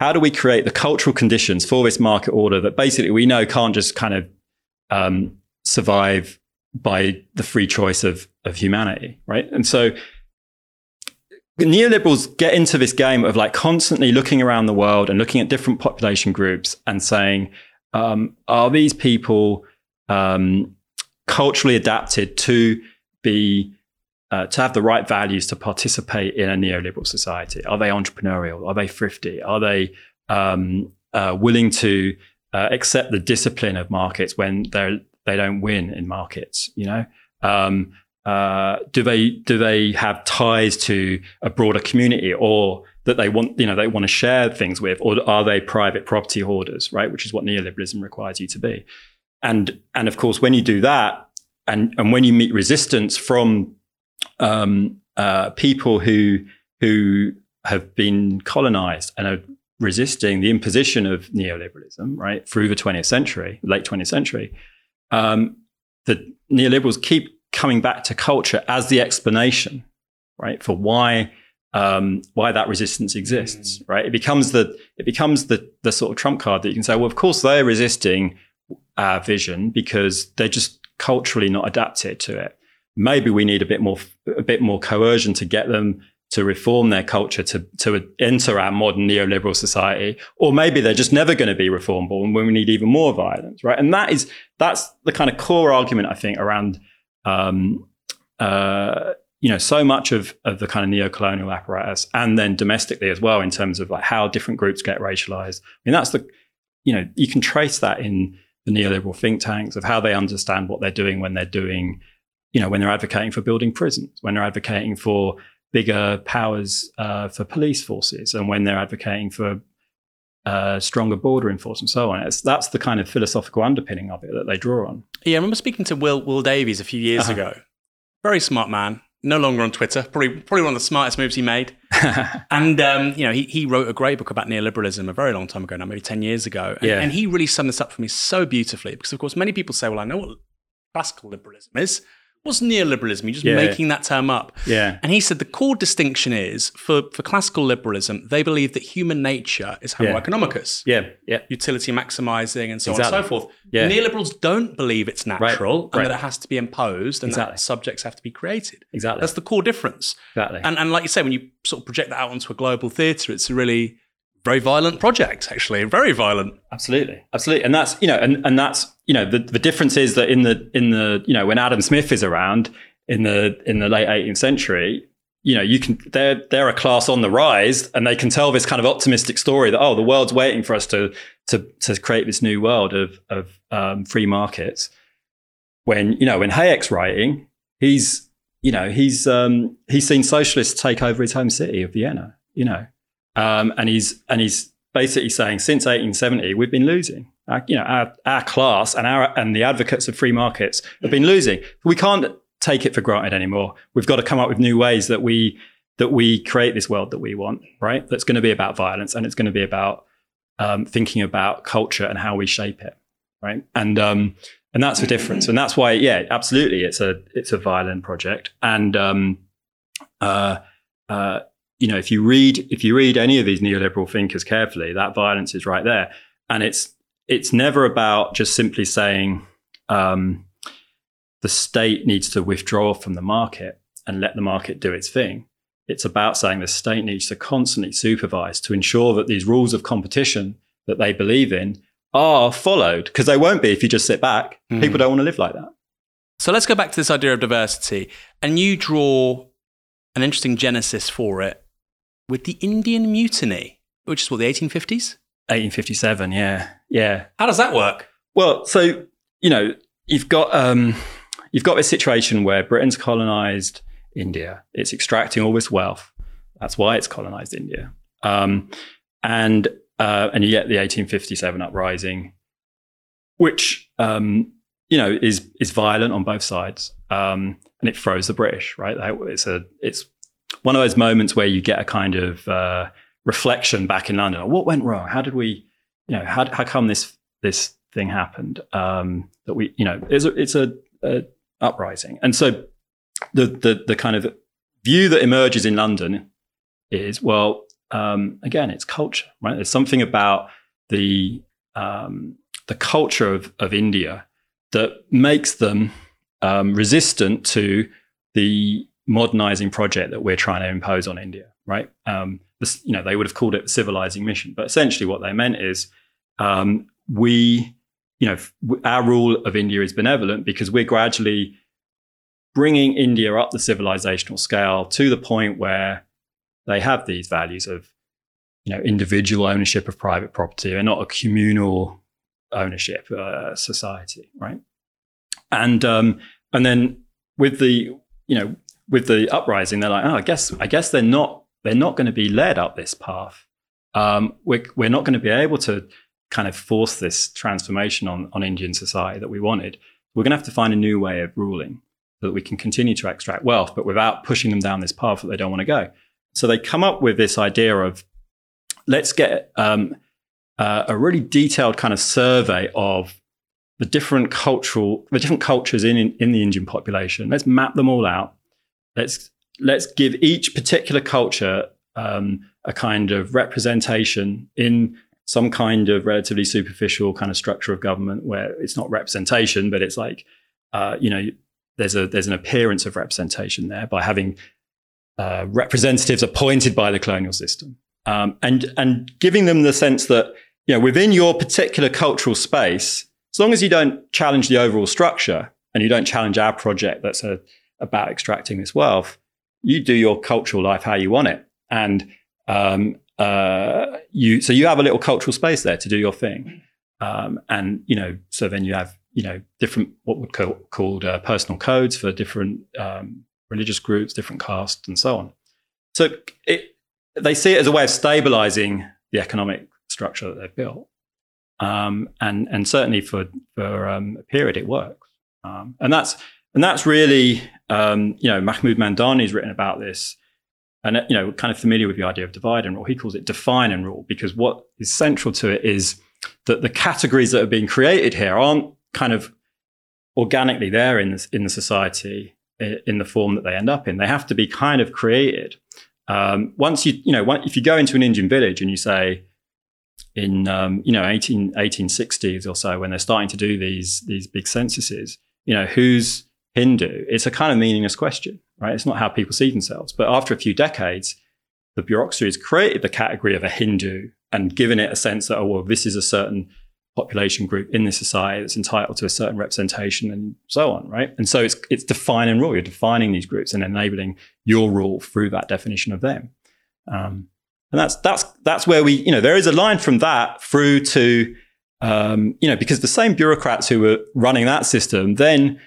how do we create the cultural conditions for this market order that basically we know can't just kind of um, survive by the free choice of, of humanity, right? And so neoliberals get into this game of like constantly looking around the world and looking at different population groups and saying, um, are these people um, culturally adapted to be uh, to have the right values to participate in a neoliberal society? Are they entrepreneurial? Are they thrifty? Are they um, uh, willing to uh, accept the discipline of markets when they they don't win in markets? You know, um, uh, do they do they have ties to a broader community or that they want you know they want to share things with, or are they private property hoarders? Right, which is what neoliberalism requires you to be. And and of course, when you do that, and and when you meet resistance from um, uh, people who who have been colonized and are resisting the imposition of neoliberalism, right, through the 20th century, late 20th century, um, the neoliberals keep coming back to culture as the explanation, right, for why um, why that resistance exists, right? It becomes the it becomes the the sort of trump card that you can say, well, of course they're resisting our vision because they're just culturally not adapted to it maybe we need a bit more a bit more coercion to get them to reform their culture to to enter our modern neoliberal society or maybe they're just never going to be reformable and we need even more violence right? And that is that's the kind of core argument i think around um, uh, you know so much of of the kind of neo-colonial apparatus and then domestically as well in terms of like how different groups get racialized. I mean that's the you know you can trace that in the neoliberal think tanks of how they understand what they're doing when they're doing you know, when they're advocating for building prisons, when they're advocating for bigger powers uh, for police forces, and when they're advocating for uh, stronger border enforcement, and so on. It's, that's the kind of philosophical underpinning of it that they draw on. Yeah, I remember speaking to Will Will Davies a few years Uh-huh. ago. Very smart man. No longer on Twitter. Probably probably one of the smartest moves he made. <laughs> and um, you know, he he wrote a great book about neoliberalism a very long time ago now, maybe ten years ago. And, Yeah. and he really summed this up for me so beautifully because, of course, many people say, "Well, I know what classical liberalism is." What's neoliberalism? You're just Yeah. making that term up. yeah, And he said the core distinction is for, for classical liberalism, they believe that human nature is homo Yeah. economicus, yeah, yeah, utility maximizing, and so on and so forth. Yeah. Neoliberals don't believe it's natural and right. that it has to be imposed and Exactly. that subjects have to be created. exactly, That's the core difference. exactly. And, and like you say, when you sort of project that out onto a global theatre, it's a really very violent project, actually, very violent. Absolutely, absolutely, and that's you know, and and that's you know, the the difference is that in the in the you know when Adam Smith is around in the in the late 18th century, you know, you can they're they're a class on the rise, and they can tell this kind of optimistic story that oh, the world's waiting for us to to to create this new world of of um, free markets. When you know when Hayek's writing, he's you know he's um, he's seen socialists take over his home city of Vienna. You know, um, and he's and he's basically saying since 1870 we've been losing. Our, you know, our, our class and our and the advocates of free markets have been losing. We can't take it for granted anymore. We've got to come up with new ways that we that we create this world that we want, right? That's going to be about violence and it's going to be about um, thinking about culture and how we shape it, right? And um, and that's the difference. And that's why, yeah, absolutely, it's a it's a violent project. And um, uh, uh, you know, if you read if you read any of these neoliberal thinkers carefully, that violence is right there. And it's it's never about just simply saying um, the state needs to withdraw from the market and let the market do its thing. It's about saying the state needs to constantly supervise to ensure that these rules of competition that they believe in are followed because they won't be if you just sit back. Mm. People don't want to live like that. So let's go back to this idea of diversity. And you draw an interesting genesis for it with the Indian Mutiny, which is what, the 1850s? 1857, yeah. Yeah. How does that work? Well, so, you know, you've got um, you've got this situation where Britain's colonized India. It's extracting all this wealth. That's why it's colonized India. Um, and uh, and you get the 1857 uprising, which um, you know is is violent on both sides, um, and it throws the British right. It's a it's one of those moments where you get a kind of uh, reflection back in London. What went wrong? How did we, you know, how how come this this thing happened? Um, that we, you know, it's a, it's a, a uprising, and so the the the kind of view that emerges in London is well um, again, it's culture, right? There's something about the um, the culture of, of India that makes them um, resistant to the modernizing project that we're trying to impose on India, right? Um, this, you know, they would have called it the civilizing mission, but essentially what they meant is um, we, you know, our rule of India is benevolent because we're gradually bringing India up the civilizational scale to the point where they have these values of you know individual ownership of private property and not a communal ownership uh, society right and um, and then with the you know with the uprising they're like oh i guess i guess they're not they're not going to be led up this path um, we're, we're not going to be able to kind of force this transformation on, on indian society that we wanted we're going to have to find a new way of ruling so that we can continue to extract wealth but without pushing them down this path that they don't want to go so they come up with this idea of let's get um, uh, a really detailed kind of survey of the different cultural, the different cultures in, in, in the Indian population. Let's map them all out. Let's let's give each particular culture um, a kind of representation in some kind of relatively superficial kind of structure of government where it's not representation, but it's like, uh, you know, there's a there's an appearance of representation there by having uh, representatives appointed by the colonial system, um, and and giving them the sense that you know within your particular cultural space, as long as you don't challenge the overall structure and you don't challenge our project that's a, about extracting this wealth, you do your cultural life how you want it, and um, uh, you so you have a little cultural space there to do your thing, um, and you know so then you have you know different what would call called uh, personal codes for different um, religious groups, different castes, and so on. So it, they see it as a way of stabilizing the economic structure that they've built. Um, and, and certainly for, for um, a period, it works. Um, and, that's, and that's really, um, you know, Mahmood Mamdani's written about this and, you know, kind of familiar with the idea of divide and rule. He calls it define and rule because what is central to it is that the categories that are being created here aren't kind of organically there in, in the society in the form that they end up in. They have to be kind of created. Um, once you, you know, if you go into an Indian village and you say, in um, you know 18, 1860s or so, when they're starting to do these these big censuses, you know, who's Hindu? It's a kind of meaningless question, right? It's not how people see themselves. But after a few decades, the bureaucracy has created the category of a Hindu and given it a sense that, oh, well, this is a certain population group in this society that's entitled to a certain representation and so on, right? And so it's it's defining rule. You're defining these groups and enabling your rule through that definition of them. Um, and that's that's that's where we, you know, there is a line from that through to um, you know, because the same bureaucrats who were running that system, then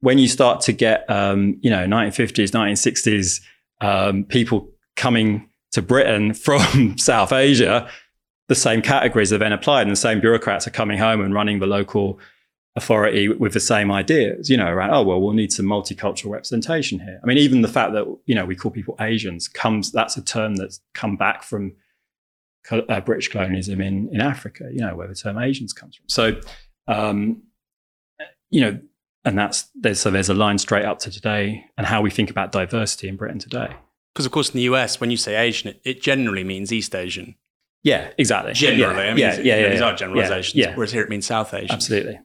when you start to get um, you know, 1950s, 1960s, um, people coming to Britain <laughs> from South Asia, the same categories are then applied, and the same bureaucrats are coming home and running the local authority with the same ideas, you know, around, oh, well, we'll need some multicultural representation here. I mean, even the fact that, you know, we call people Asians comes, that's a term that's come back from uh, British colonialism in, in Africa, you know, where the term Asians comes from. So, um, you know, and that's, there's, so there's a line straight up to today and how we think about diversity in Britain today. Because, of course, in the US, when you say Asian, it, it generally means East Asian. Yeah, exactly. Generally, yeah, I mean, yeah, yeah, yeah, these are generalizations. Yeah, yeah. Whereas here it means South Asian. Absolutely.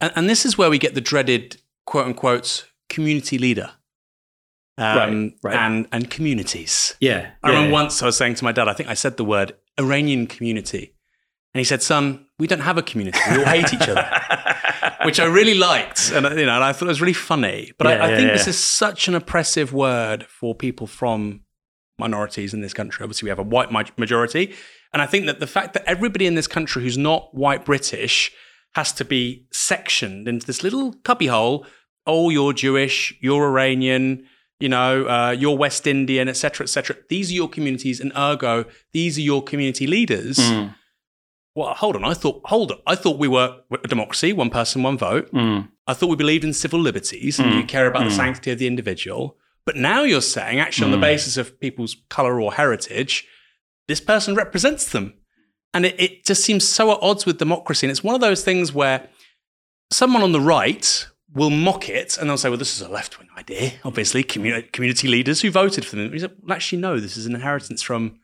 And, and this is where we get the dreaded quote unquote community leader. Um, Right, right. And, and communities. Yeah. I remember once I was saying to my dad, I think I said the word Iranian community. And he said, son, we don't have a community. We all hate each other. <laughs> Which I really liked. And, you know, and I thought it was really funny. But Yeah, I, I yeah, think this is such an oppressive word for people from minorities in this country. Obviously, we have a white majority. And I think that the fact that everybody in this country who's not white British has to be sectioned into this little cubbyhole. Oh, you're Jewish, you're Iranian, you know, uh, you're West Indian, etc., etc. These are your communities, and ergo, these are your community leaders. Mm, Well, hold on. I thought, hold on. I thought we were a democracy, one person, one vote. mm, I thought we believed in civil liberties and you mm. care about the mm. sanctity of the individual. But now you're saying, actually, on the mm. basis of people's color or heritage, this person represents them. And it, it just seems so at odds with democracy. And it's one of those things where someone on the right will mock it and they'll say, well, this is a left wing idea, obviously, community, community leaders who voted for them. Well, actually, no, this is an inheritance from,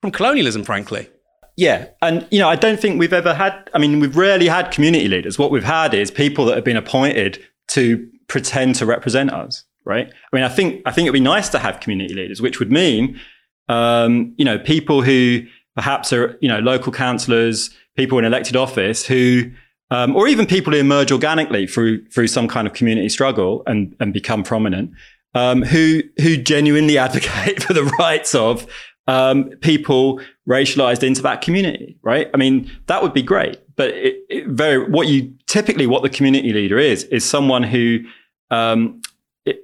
from colonialism, frankly. Yeah, and you know, I don't think we've ever had. I mean, we've rarely had community leaders. What we've had is people that have been appointed to pretend to represent us, right? I mean, I think I think it'd be nice to have community leaders, which would mean, um, you know, people who perhaps are you know local councillors, people in elected office who. Um, or even people who emerge organically through through some kind of community struggle and and become prominent, um, who who genuinely <laughs> advocate for the rights of um, people racialized into that community, right? I mean, that would be great. But it, it very what you typically what the community leader is is someone who um, it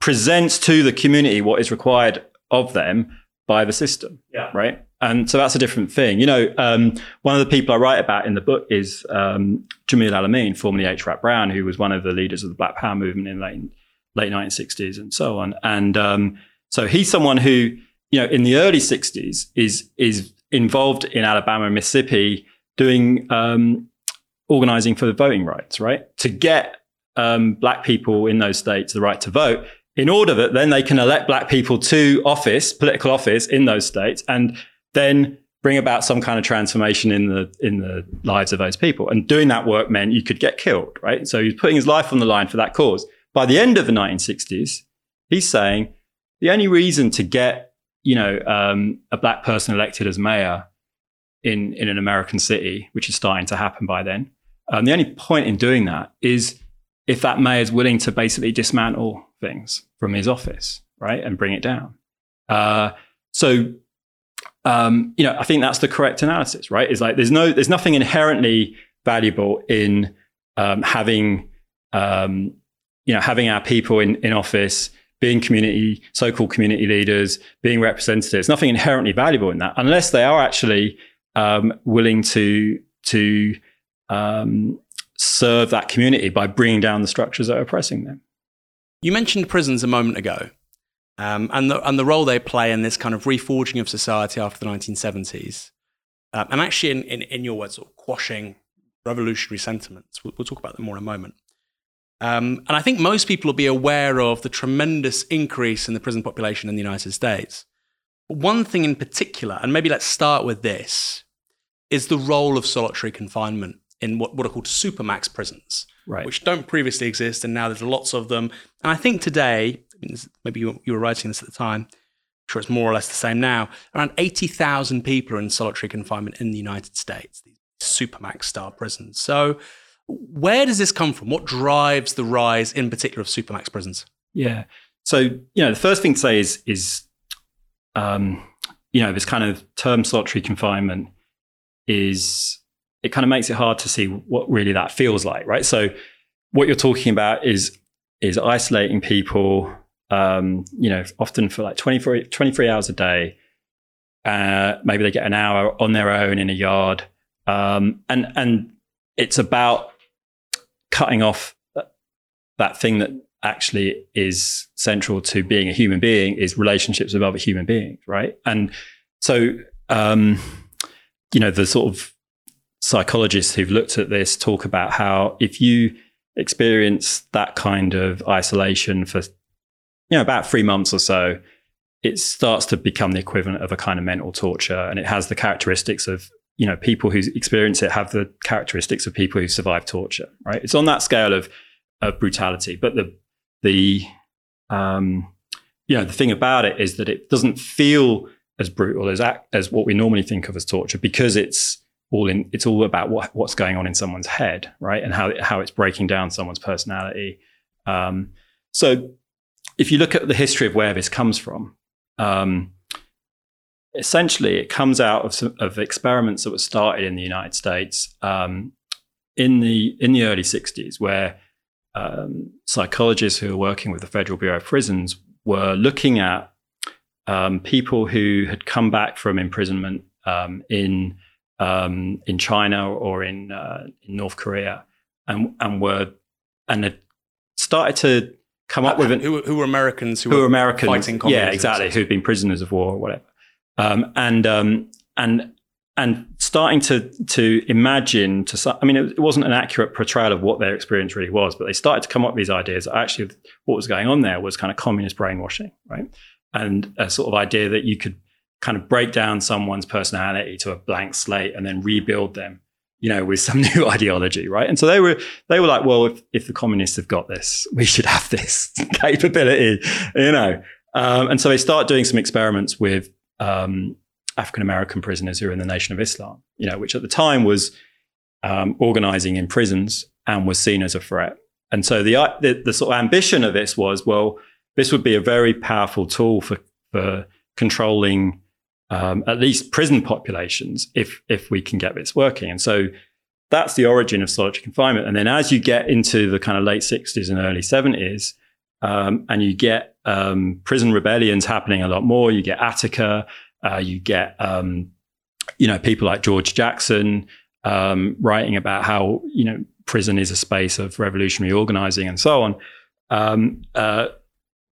presents to the community what is required of them by the system, Yeah. right? And so that's a different thing. You know, um, one of the people I write about in the book is um, Jamil Al-Amin, formerly H. Rap Brown, who was one of the leaders of the Black Power movement in late late 1960s and so on. And um, so he's someone who, you know, in the early 60s is is involved in Alabama and Mississippi doing um, organizing for the voting rights, right? To get um, black people in those states the right to vote in order that then they can elect black people to office, political office in those states, and then bring about some kind of transformation in the in the lives of those people. And doing that work meant you could get killed, right? So he's putting his life on the line for that cause. By the end of the 1960s, he's saying the only reason to get you know um, a black person elected as mayor in in an American city, which is starting to happen by then, um, the only point in doing that is if that mayor is willing to basically dismantle things from his office, right, and bring it down. Uh, so, um, you know, I think that's the correct analysis, right? Is like there's no, there's nothing inherently valuable in um, having, um, you know, having our people in in office, being community, so-called community leaders, being representatives. Nothing inherently valuable in that, unless they are actually um, willing to to um, serve that community by bringing down the structures that are oppressing them. You mentioned prisons a moment ago, um, and the and the role they play in this kind of reforging of society after the 1970s, um, and actually, in, in, in your words, sort of quashing revolutionary sentiments. We'll, we'll talk about them more in a moment. Um, and I think most people will be aware of the tremendous increase in the prison population in the United States. But one thing in particular, and maybe let's start with this, is the role of solitary confinement in what, what are called supermax prisons Right. which don't previously exist, and now there's lots of them. And I think today, I mean, this- maybe you, you were writing this at the time, I'm sure it's more or less the same now. Around 80,000 people are in solitary confinement in the United States, these supermax style prisons. So, where does this come from? What drives the rise, in particular, of supermax prisons? Yeah. So you know, the first thing to say is is um, you know this kind of term solitary confinement is it kind of makes it hard to see what really that feels like, right? So what you're talking about is is isolating people, um, you know, often for like 24, 23 hours a day. Uh, maybe they get an hour on their own in a yard, um, and and it's about cutting off that, thing that actually is central to being a human being is relationships with other human beings, right? And so, um, you know, the sort of psychologists who've looked at this talk about how if you experience that kind of isolation for, you know, about three months or so, it starts to become the equivalent of a kind of mental torture, and it has the characteristics of you know people who experience it have the characteristics of people who survive torture. Right? It's on that scale of of brutality, but the the um, you know the thing about it is that it doesn't feel as brutal as as what we normally think of as torture because it's all in it's all about what what's going on in someone's head right and how how it's breaking down someone's personality um, so if you look at the history of where this comes from um, essentially it comes out of some, of experiments that were started in the United States um, in the in the early 60s where um, psychologists who were working with the Federal Bureau of Prisons were looking at um, people who had come back from imprisonment um, in um, in China or in uh, in North Korea, and and were and had started to come up with an, who, who were Americans who, who were Americans, fighting yeah, exactly, who'd been prisoners of war or whatever, um, and um, and and starting to to imagine to i mean it, wasn't an accurate portrayal of what their experience really was but they started to come up with these ideas actually what was going on there was kind of communist brainwashing right? And a sort of idea that you could kind of break down someone's personality to a blank slate and then rebuild them you know with some <laughs> new ideology right? And so they were they were like well if, if the communists have got this we should have this <laughs> capability you know? Um, and so they start doing some experiments with um, African American prisoners who were in the Nation of Islam, you know, which at the time was um, organizing in prisons and was seen as a threat. And so the, the, the sort of ambition of this was, well, this would be a very powerful tool for for controlling um, at least prison populations if if we can get this working. And so that's the origin of solitary confinement. And then as you get into the kind of late 60s and early 70s, um, and you get um, prison rebellions happening a lot more, you get Attica, uh, you get, um, you know, people like George Jackson um, writing about how you know prison is a space of revolutionary organizing and so on. Um, uh,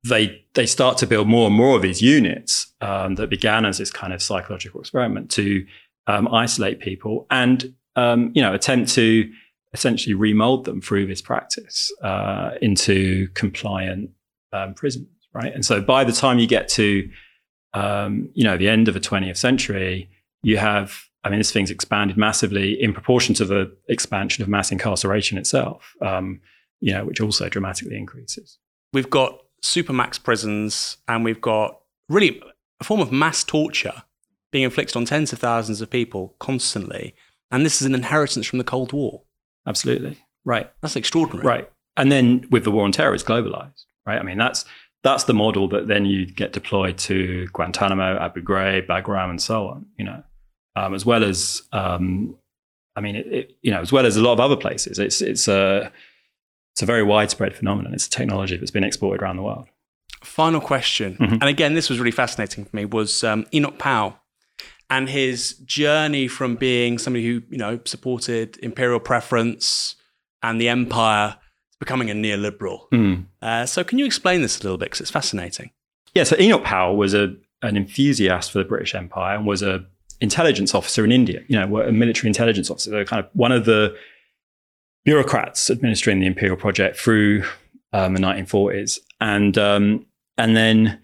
they they start to build more and more of these units um, that began as this kind of psychological experiment to um, isolate people and um, you know attempt to essentially remold them through this practice uh, into compliant prisons, right? And so by the time you get to um, you know, the end of the 20th century, you have, I mean, this thing's expanded massively in proportion to the expansion of mass incarceration itself, um, you know, which also dramatically increases. We've got supermax prisons and we've got really a form of mass torture being inflicted on tens of thousands of people constantly. And this is an inheritance from the Cold War. Absolutely. Right. That's extraordinary. Right. And then with the war on terror, it's globalized, right? I mean, that's that's the model that then you get deployed to Guantanamo, Abu Ghraib, Bagram, and so on. You know, um, as well as um, I mean, it, it, you know, as well as a lot of other places. It's it's a it's a very widespread phenomenon. It's a technology that's been exported around the world. Final question, mm-hmm. and again, this was really fascinating for me. Was um, Enoch Powell and his journey from being somebody who you know supported imperial preference and the empire becoming a neoliberal. Mm. Uh, so, can you explain this a little bit? Because it's fascinating. Yeah. So, Enoch Powell was a, an enthusiast for the British Empire and was a intelligence officer in India. You know, a military intelligence officer. Kind of one of the bureaucrats administering the imperial project through um, the 1940s, and um, and then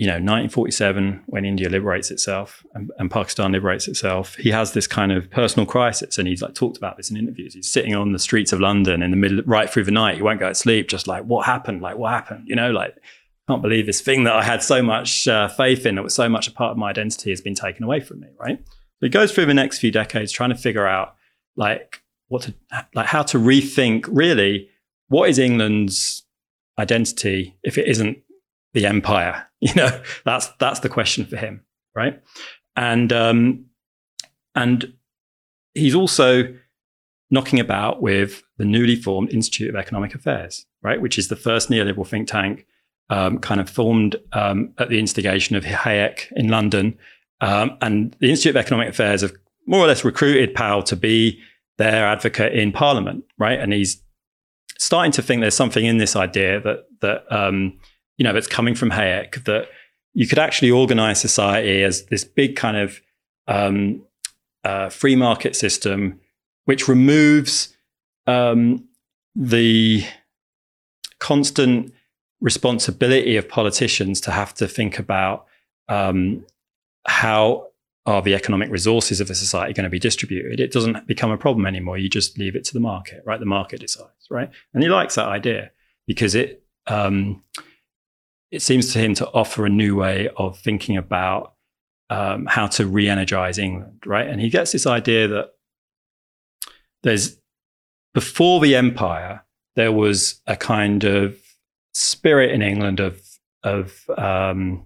you know, 1947, when India liberates itself and, and, Pakistan liberates itself, he has this kind of personal crisis. And he's like talked about this in interviews. He's sitting on the streets of London in the middle, right through the night. He won't go to sleep, just like, what happened? Like, what happened? You know, like, can't believe this thing that I had so much uh, faith in, that was so much a part of my identity, has been taken away from me, right? So he goes through the next few decades trying to figure out, like, what to, like, how to rethink really what is England's identity if it isn't the empire? <laughs> You know, that's that's the question for him, right? And um, and he's also knocking about with the newly formed Institute of Economic Affairs, right, which is the first neoliberal think tank, um, kind of formed um, at the instigation of Hayek in London. Um, and the Institute of Economic Affairs have more or less recruited Powell to be their advocate in Parliament, right? And he's starting to think there's something in this idea that that um, you know that's coming from Hayek that you could actually organize society as this big kind of um, uh, free market system, which removes um, the constant responsibility of politicians to have to think about um, how are the economic resources of a society going to be distributed? It doesn't become a problem anymore. You just leave it to the market, right? The market decides, right? And he likes that idea because it um, it seems to him to offer a new way of thinking about um, how to re-energize England, right? And he gets this idea that there's before the empire there was a kind of spirit in England of of um,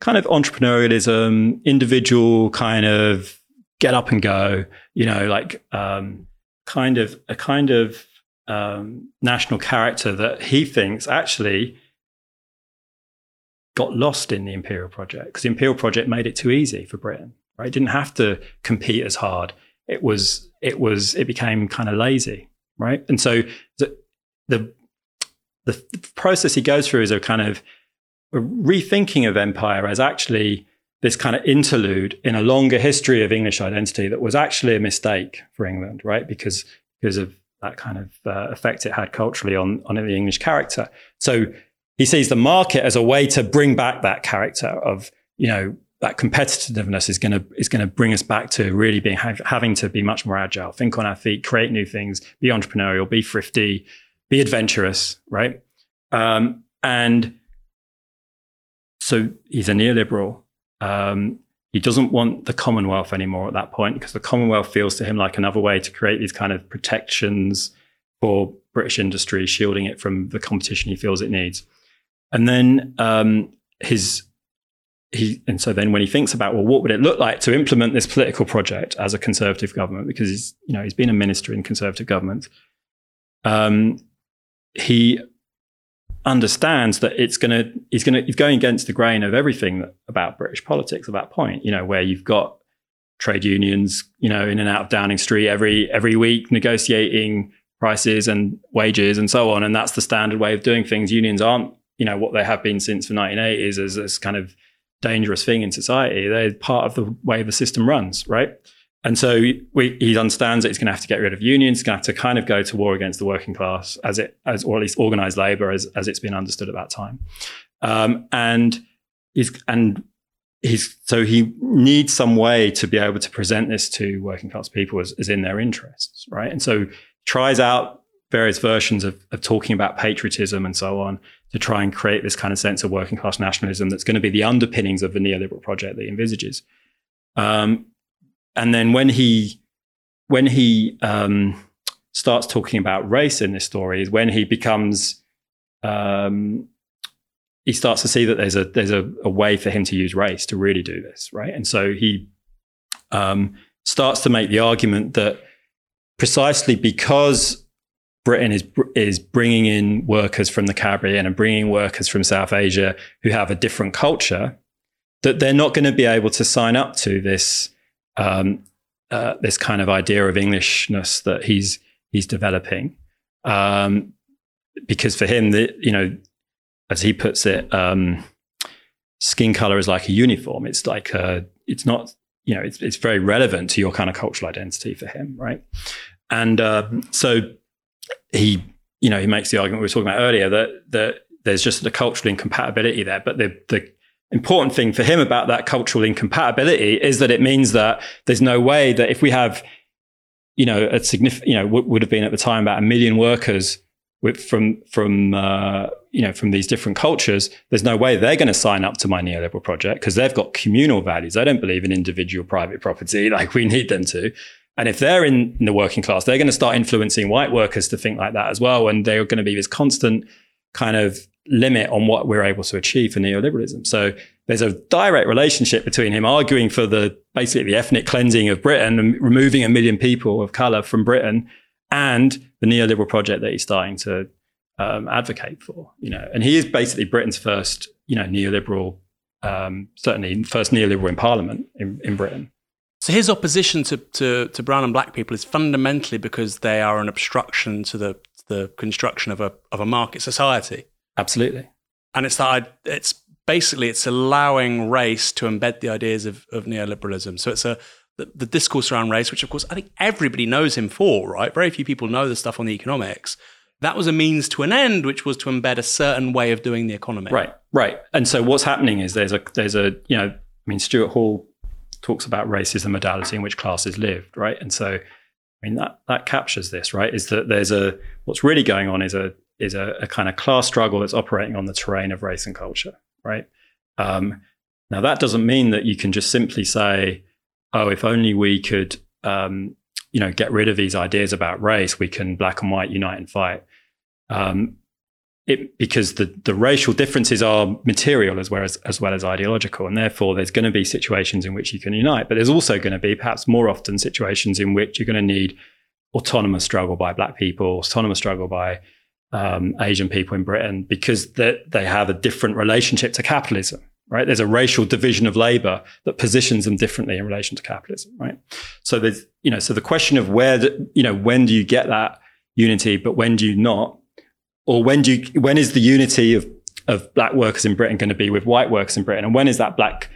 kind of entrepreneurialism, individual kind of get up and go, you know, like um, kind of a kind of um, national character that he thinks actually got lost in the Imperial Project because the Imperial Project made it too easy for Britain. Right, it didn't have to compete as hard. It was it was it became kind of lazy, right? And so the the the process he goes through is a kind of a rethinking of empire as actually this kind of interlude in a longer history of English identity that was actually a mistake for England, right? Because because of that kind of uh, effect it had culturally on on the English character. So he sees the market as a way to bring back that character of you know that competitiveness is going to is going to bring us back to really being having to be much more agile, think on our feet, create new things, be entrepreneurial, be thrifty, be adventurous, right? Um, and so he's a neoliberal. Um, he doesn't want the Commonwealth anymore at that point because the Commonwealth feels to him like another way to create these kind of protections for British industry, shielding it from the competition he feels it needs. And then um, his he and so then when he thinks about well, what would it look like to implement this political project as a conservative government because he's you know he's been a minister in conservative government. Um, he understands that it's going to he's going to he's going against the grain of everything that, about British politics at that point. You know, where you've got trade unions, you know, in and out of Downing Street every every week negotiating prices and wages and so on, and that's the standard way of doing things. Unions aren't you know what they have been since the 1980s as this kind of dangerous thing in society. They're part of the way the system runs, right? And so we, he understands that he's going to have to get rid of unions. He's going to have to kind of go to war against the working class, as it, as or at least organized labor, as as it's been understood at that time. Um, and he's and he's so he needs some way to be able to present this to working class people as, as in their interests, right? And so tries out various versions of, of talking about patriotism and so on to try and create this kind of sense of working class nationalism that's going to be the underpinnings of the neoliberal project that he envisages. Um, and then when he when he um, starts talking about race in this story is when he becomes um, he starts to see that there's a there's a, a, way for him to use race to really do this right and so he um, starts to make the argument that precisely because Britain is is bringing in workers from the Caribbean and bringing workers from South Asia who have a different culture that they're not going to be able to sign up to this um, uh, this kind of idea of Englishness that he's he's developing, um, because for him, the, you know, as he puts it, um, skin color is like a uniform. It's like a, it's not you know it's it's very relevant to your kind of cultural identity for him, right? And uh, so he you know he makes the argument we were talking about earlier that that there's just the cultural incompatibility there, but the the important thing for him about that cultural incompatibility is that it means that there's no way that if we have, you know, a significant, you know, what would have been at the time about a million workers with, from from uh, you know from these different cultures, there's no way they're going to sign up to my neoliberal project because they've got communal values. They don't believe in individual private property <laughs> like we need them to. And if they're in, the working class, they're going to start influencing white workers to think like that as well. And they're going to be this constant kind of limit on what we're able to achieve for neoliberalism. So there's a direct relationship between him arguing for the basically the ethnic cleansing of Britain and removing a million people of color from Britain and the neoliberal project that he's starting to um, advocate for, you know, and he is basically Britain's first, you know, neoliberal, um, certainly first neoliberal in parliament in, in Britain. So his opposition to, to, to brown and black people is fundamentally because they are an obstruction to the the construction of a of a market society. Absolutely. And it's that it's basically it's allowing race to embed the ideas of, of neoliberalism. So it's a the, the discourse around race, which of course I think everybody knows him for, right? Very few people know the stuff on the economics. That was a means to an end, which was to embed a certain way of doing the economy. Right, right. And so what's happening is there's a there's a you know I mean Stuart Hall talks about race as the modality in which classes lived, right? And so, I mean, that that captures this, right? Is that there's a what's really going on is a is a, a kind of class struggle that's operating on the terrain of race and culture, right? Um, now that doesn't mean that you can just simply say, oh, if only we could, um, you know, get rid of these ideas about race, we can black and white unite and fight. Um, it, because the, the racial differences are material as well as, as well as ideological, and therefore there's going to be situations in which you can unite. But there's also going to be perhaps more often situations in which you're going to need autonomous struggle by Black people, autonomous struggle by um, Asian people in Britain, because they, they have a different relationship to capitalism. Right? There's a racial division of labor that positions them differently in relation to capitalism. Right? So there's you know so the question of where the, you know when do you get that unity, but when do you not? Or when do you, when is the unity of of black workers in Britain going to be with white workers in Britain, and when is that black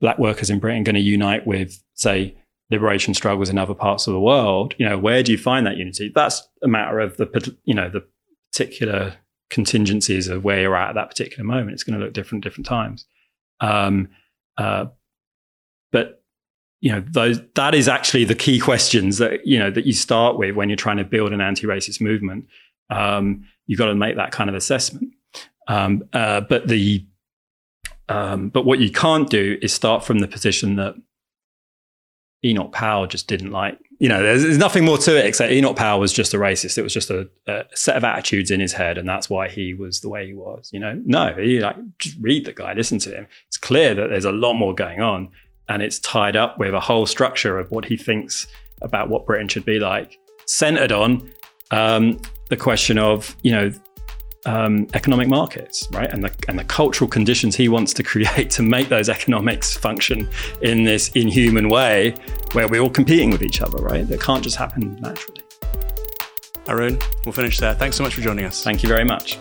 black workers in Britain going to unite with, say, liberation struggles in other parts of the world? You know, where do you find that unity? That's a matter of the you know the particular contingencies of where you're at at that particular moment. It's going to look different at different times. Um, uh, but you know those that is actually the key questions that you know that you start with when you're trying to build an anti-racist movement um, you've got to make that kind of assessment. Um, uh, but the um, but what you can't do is start from the position that Enoch Powell just didn't like. You know, there's, there's nothing more to it except Enoch Powell was just a racist. It was just a, a, set of attitudes in his head, and that's why he was the way he was. You know, no, he like just read the guy, listen to him. It's clear that there's a lot more going on, and it's tied up with a whole structure of what he thinks about what Britain should be like, centered on um, the question of you know um, economic markets, right, and the and the cultural conditions he wants to <laughs> create to make those economics function in this inhuman way, where we're all competing with each other, right? That can't just happen naturally. Arun, we'll finish there. Thanks so much for joining us. Thank you very much.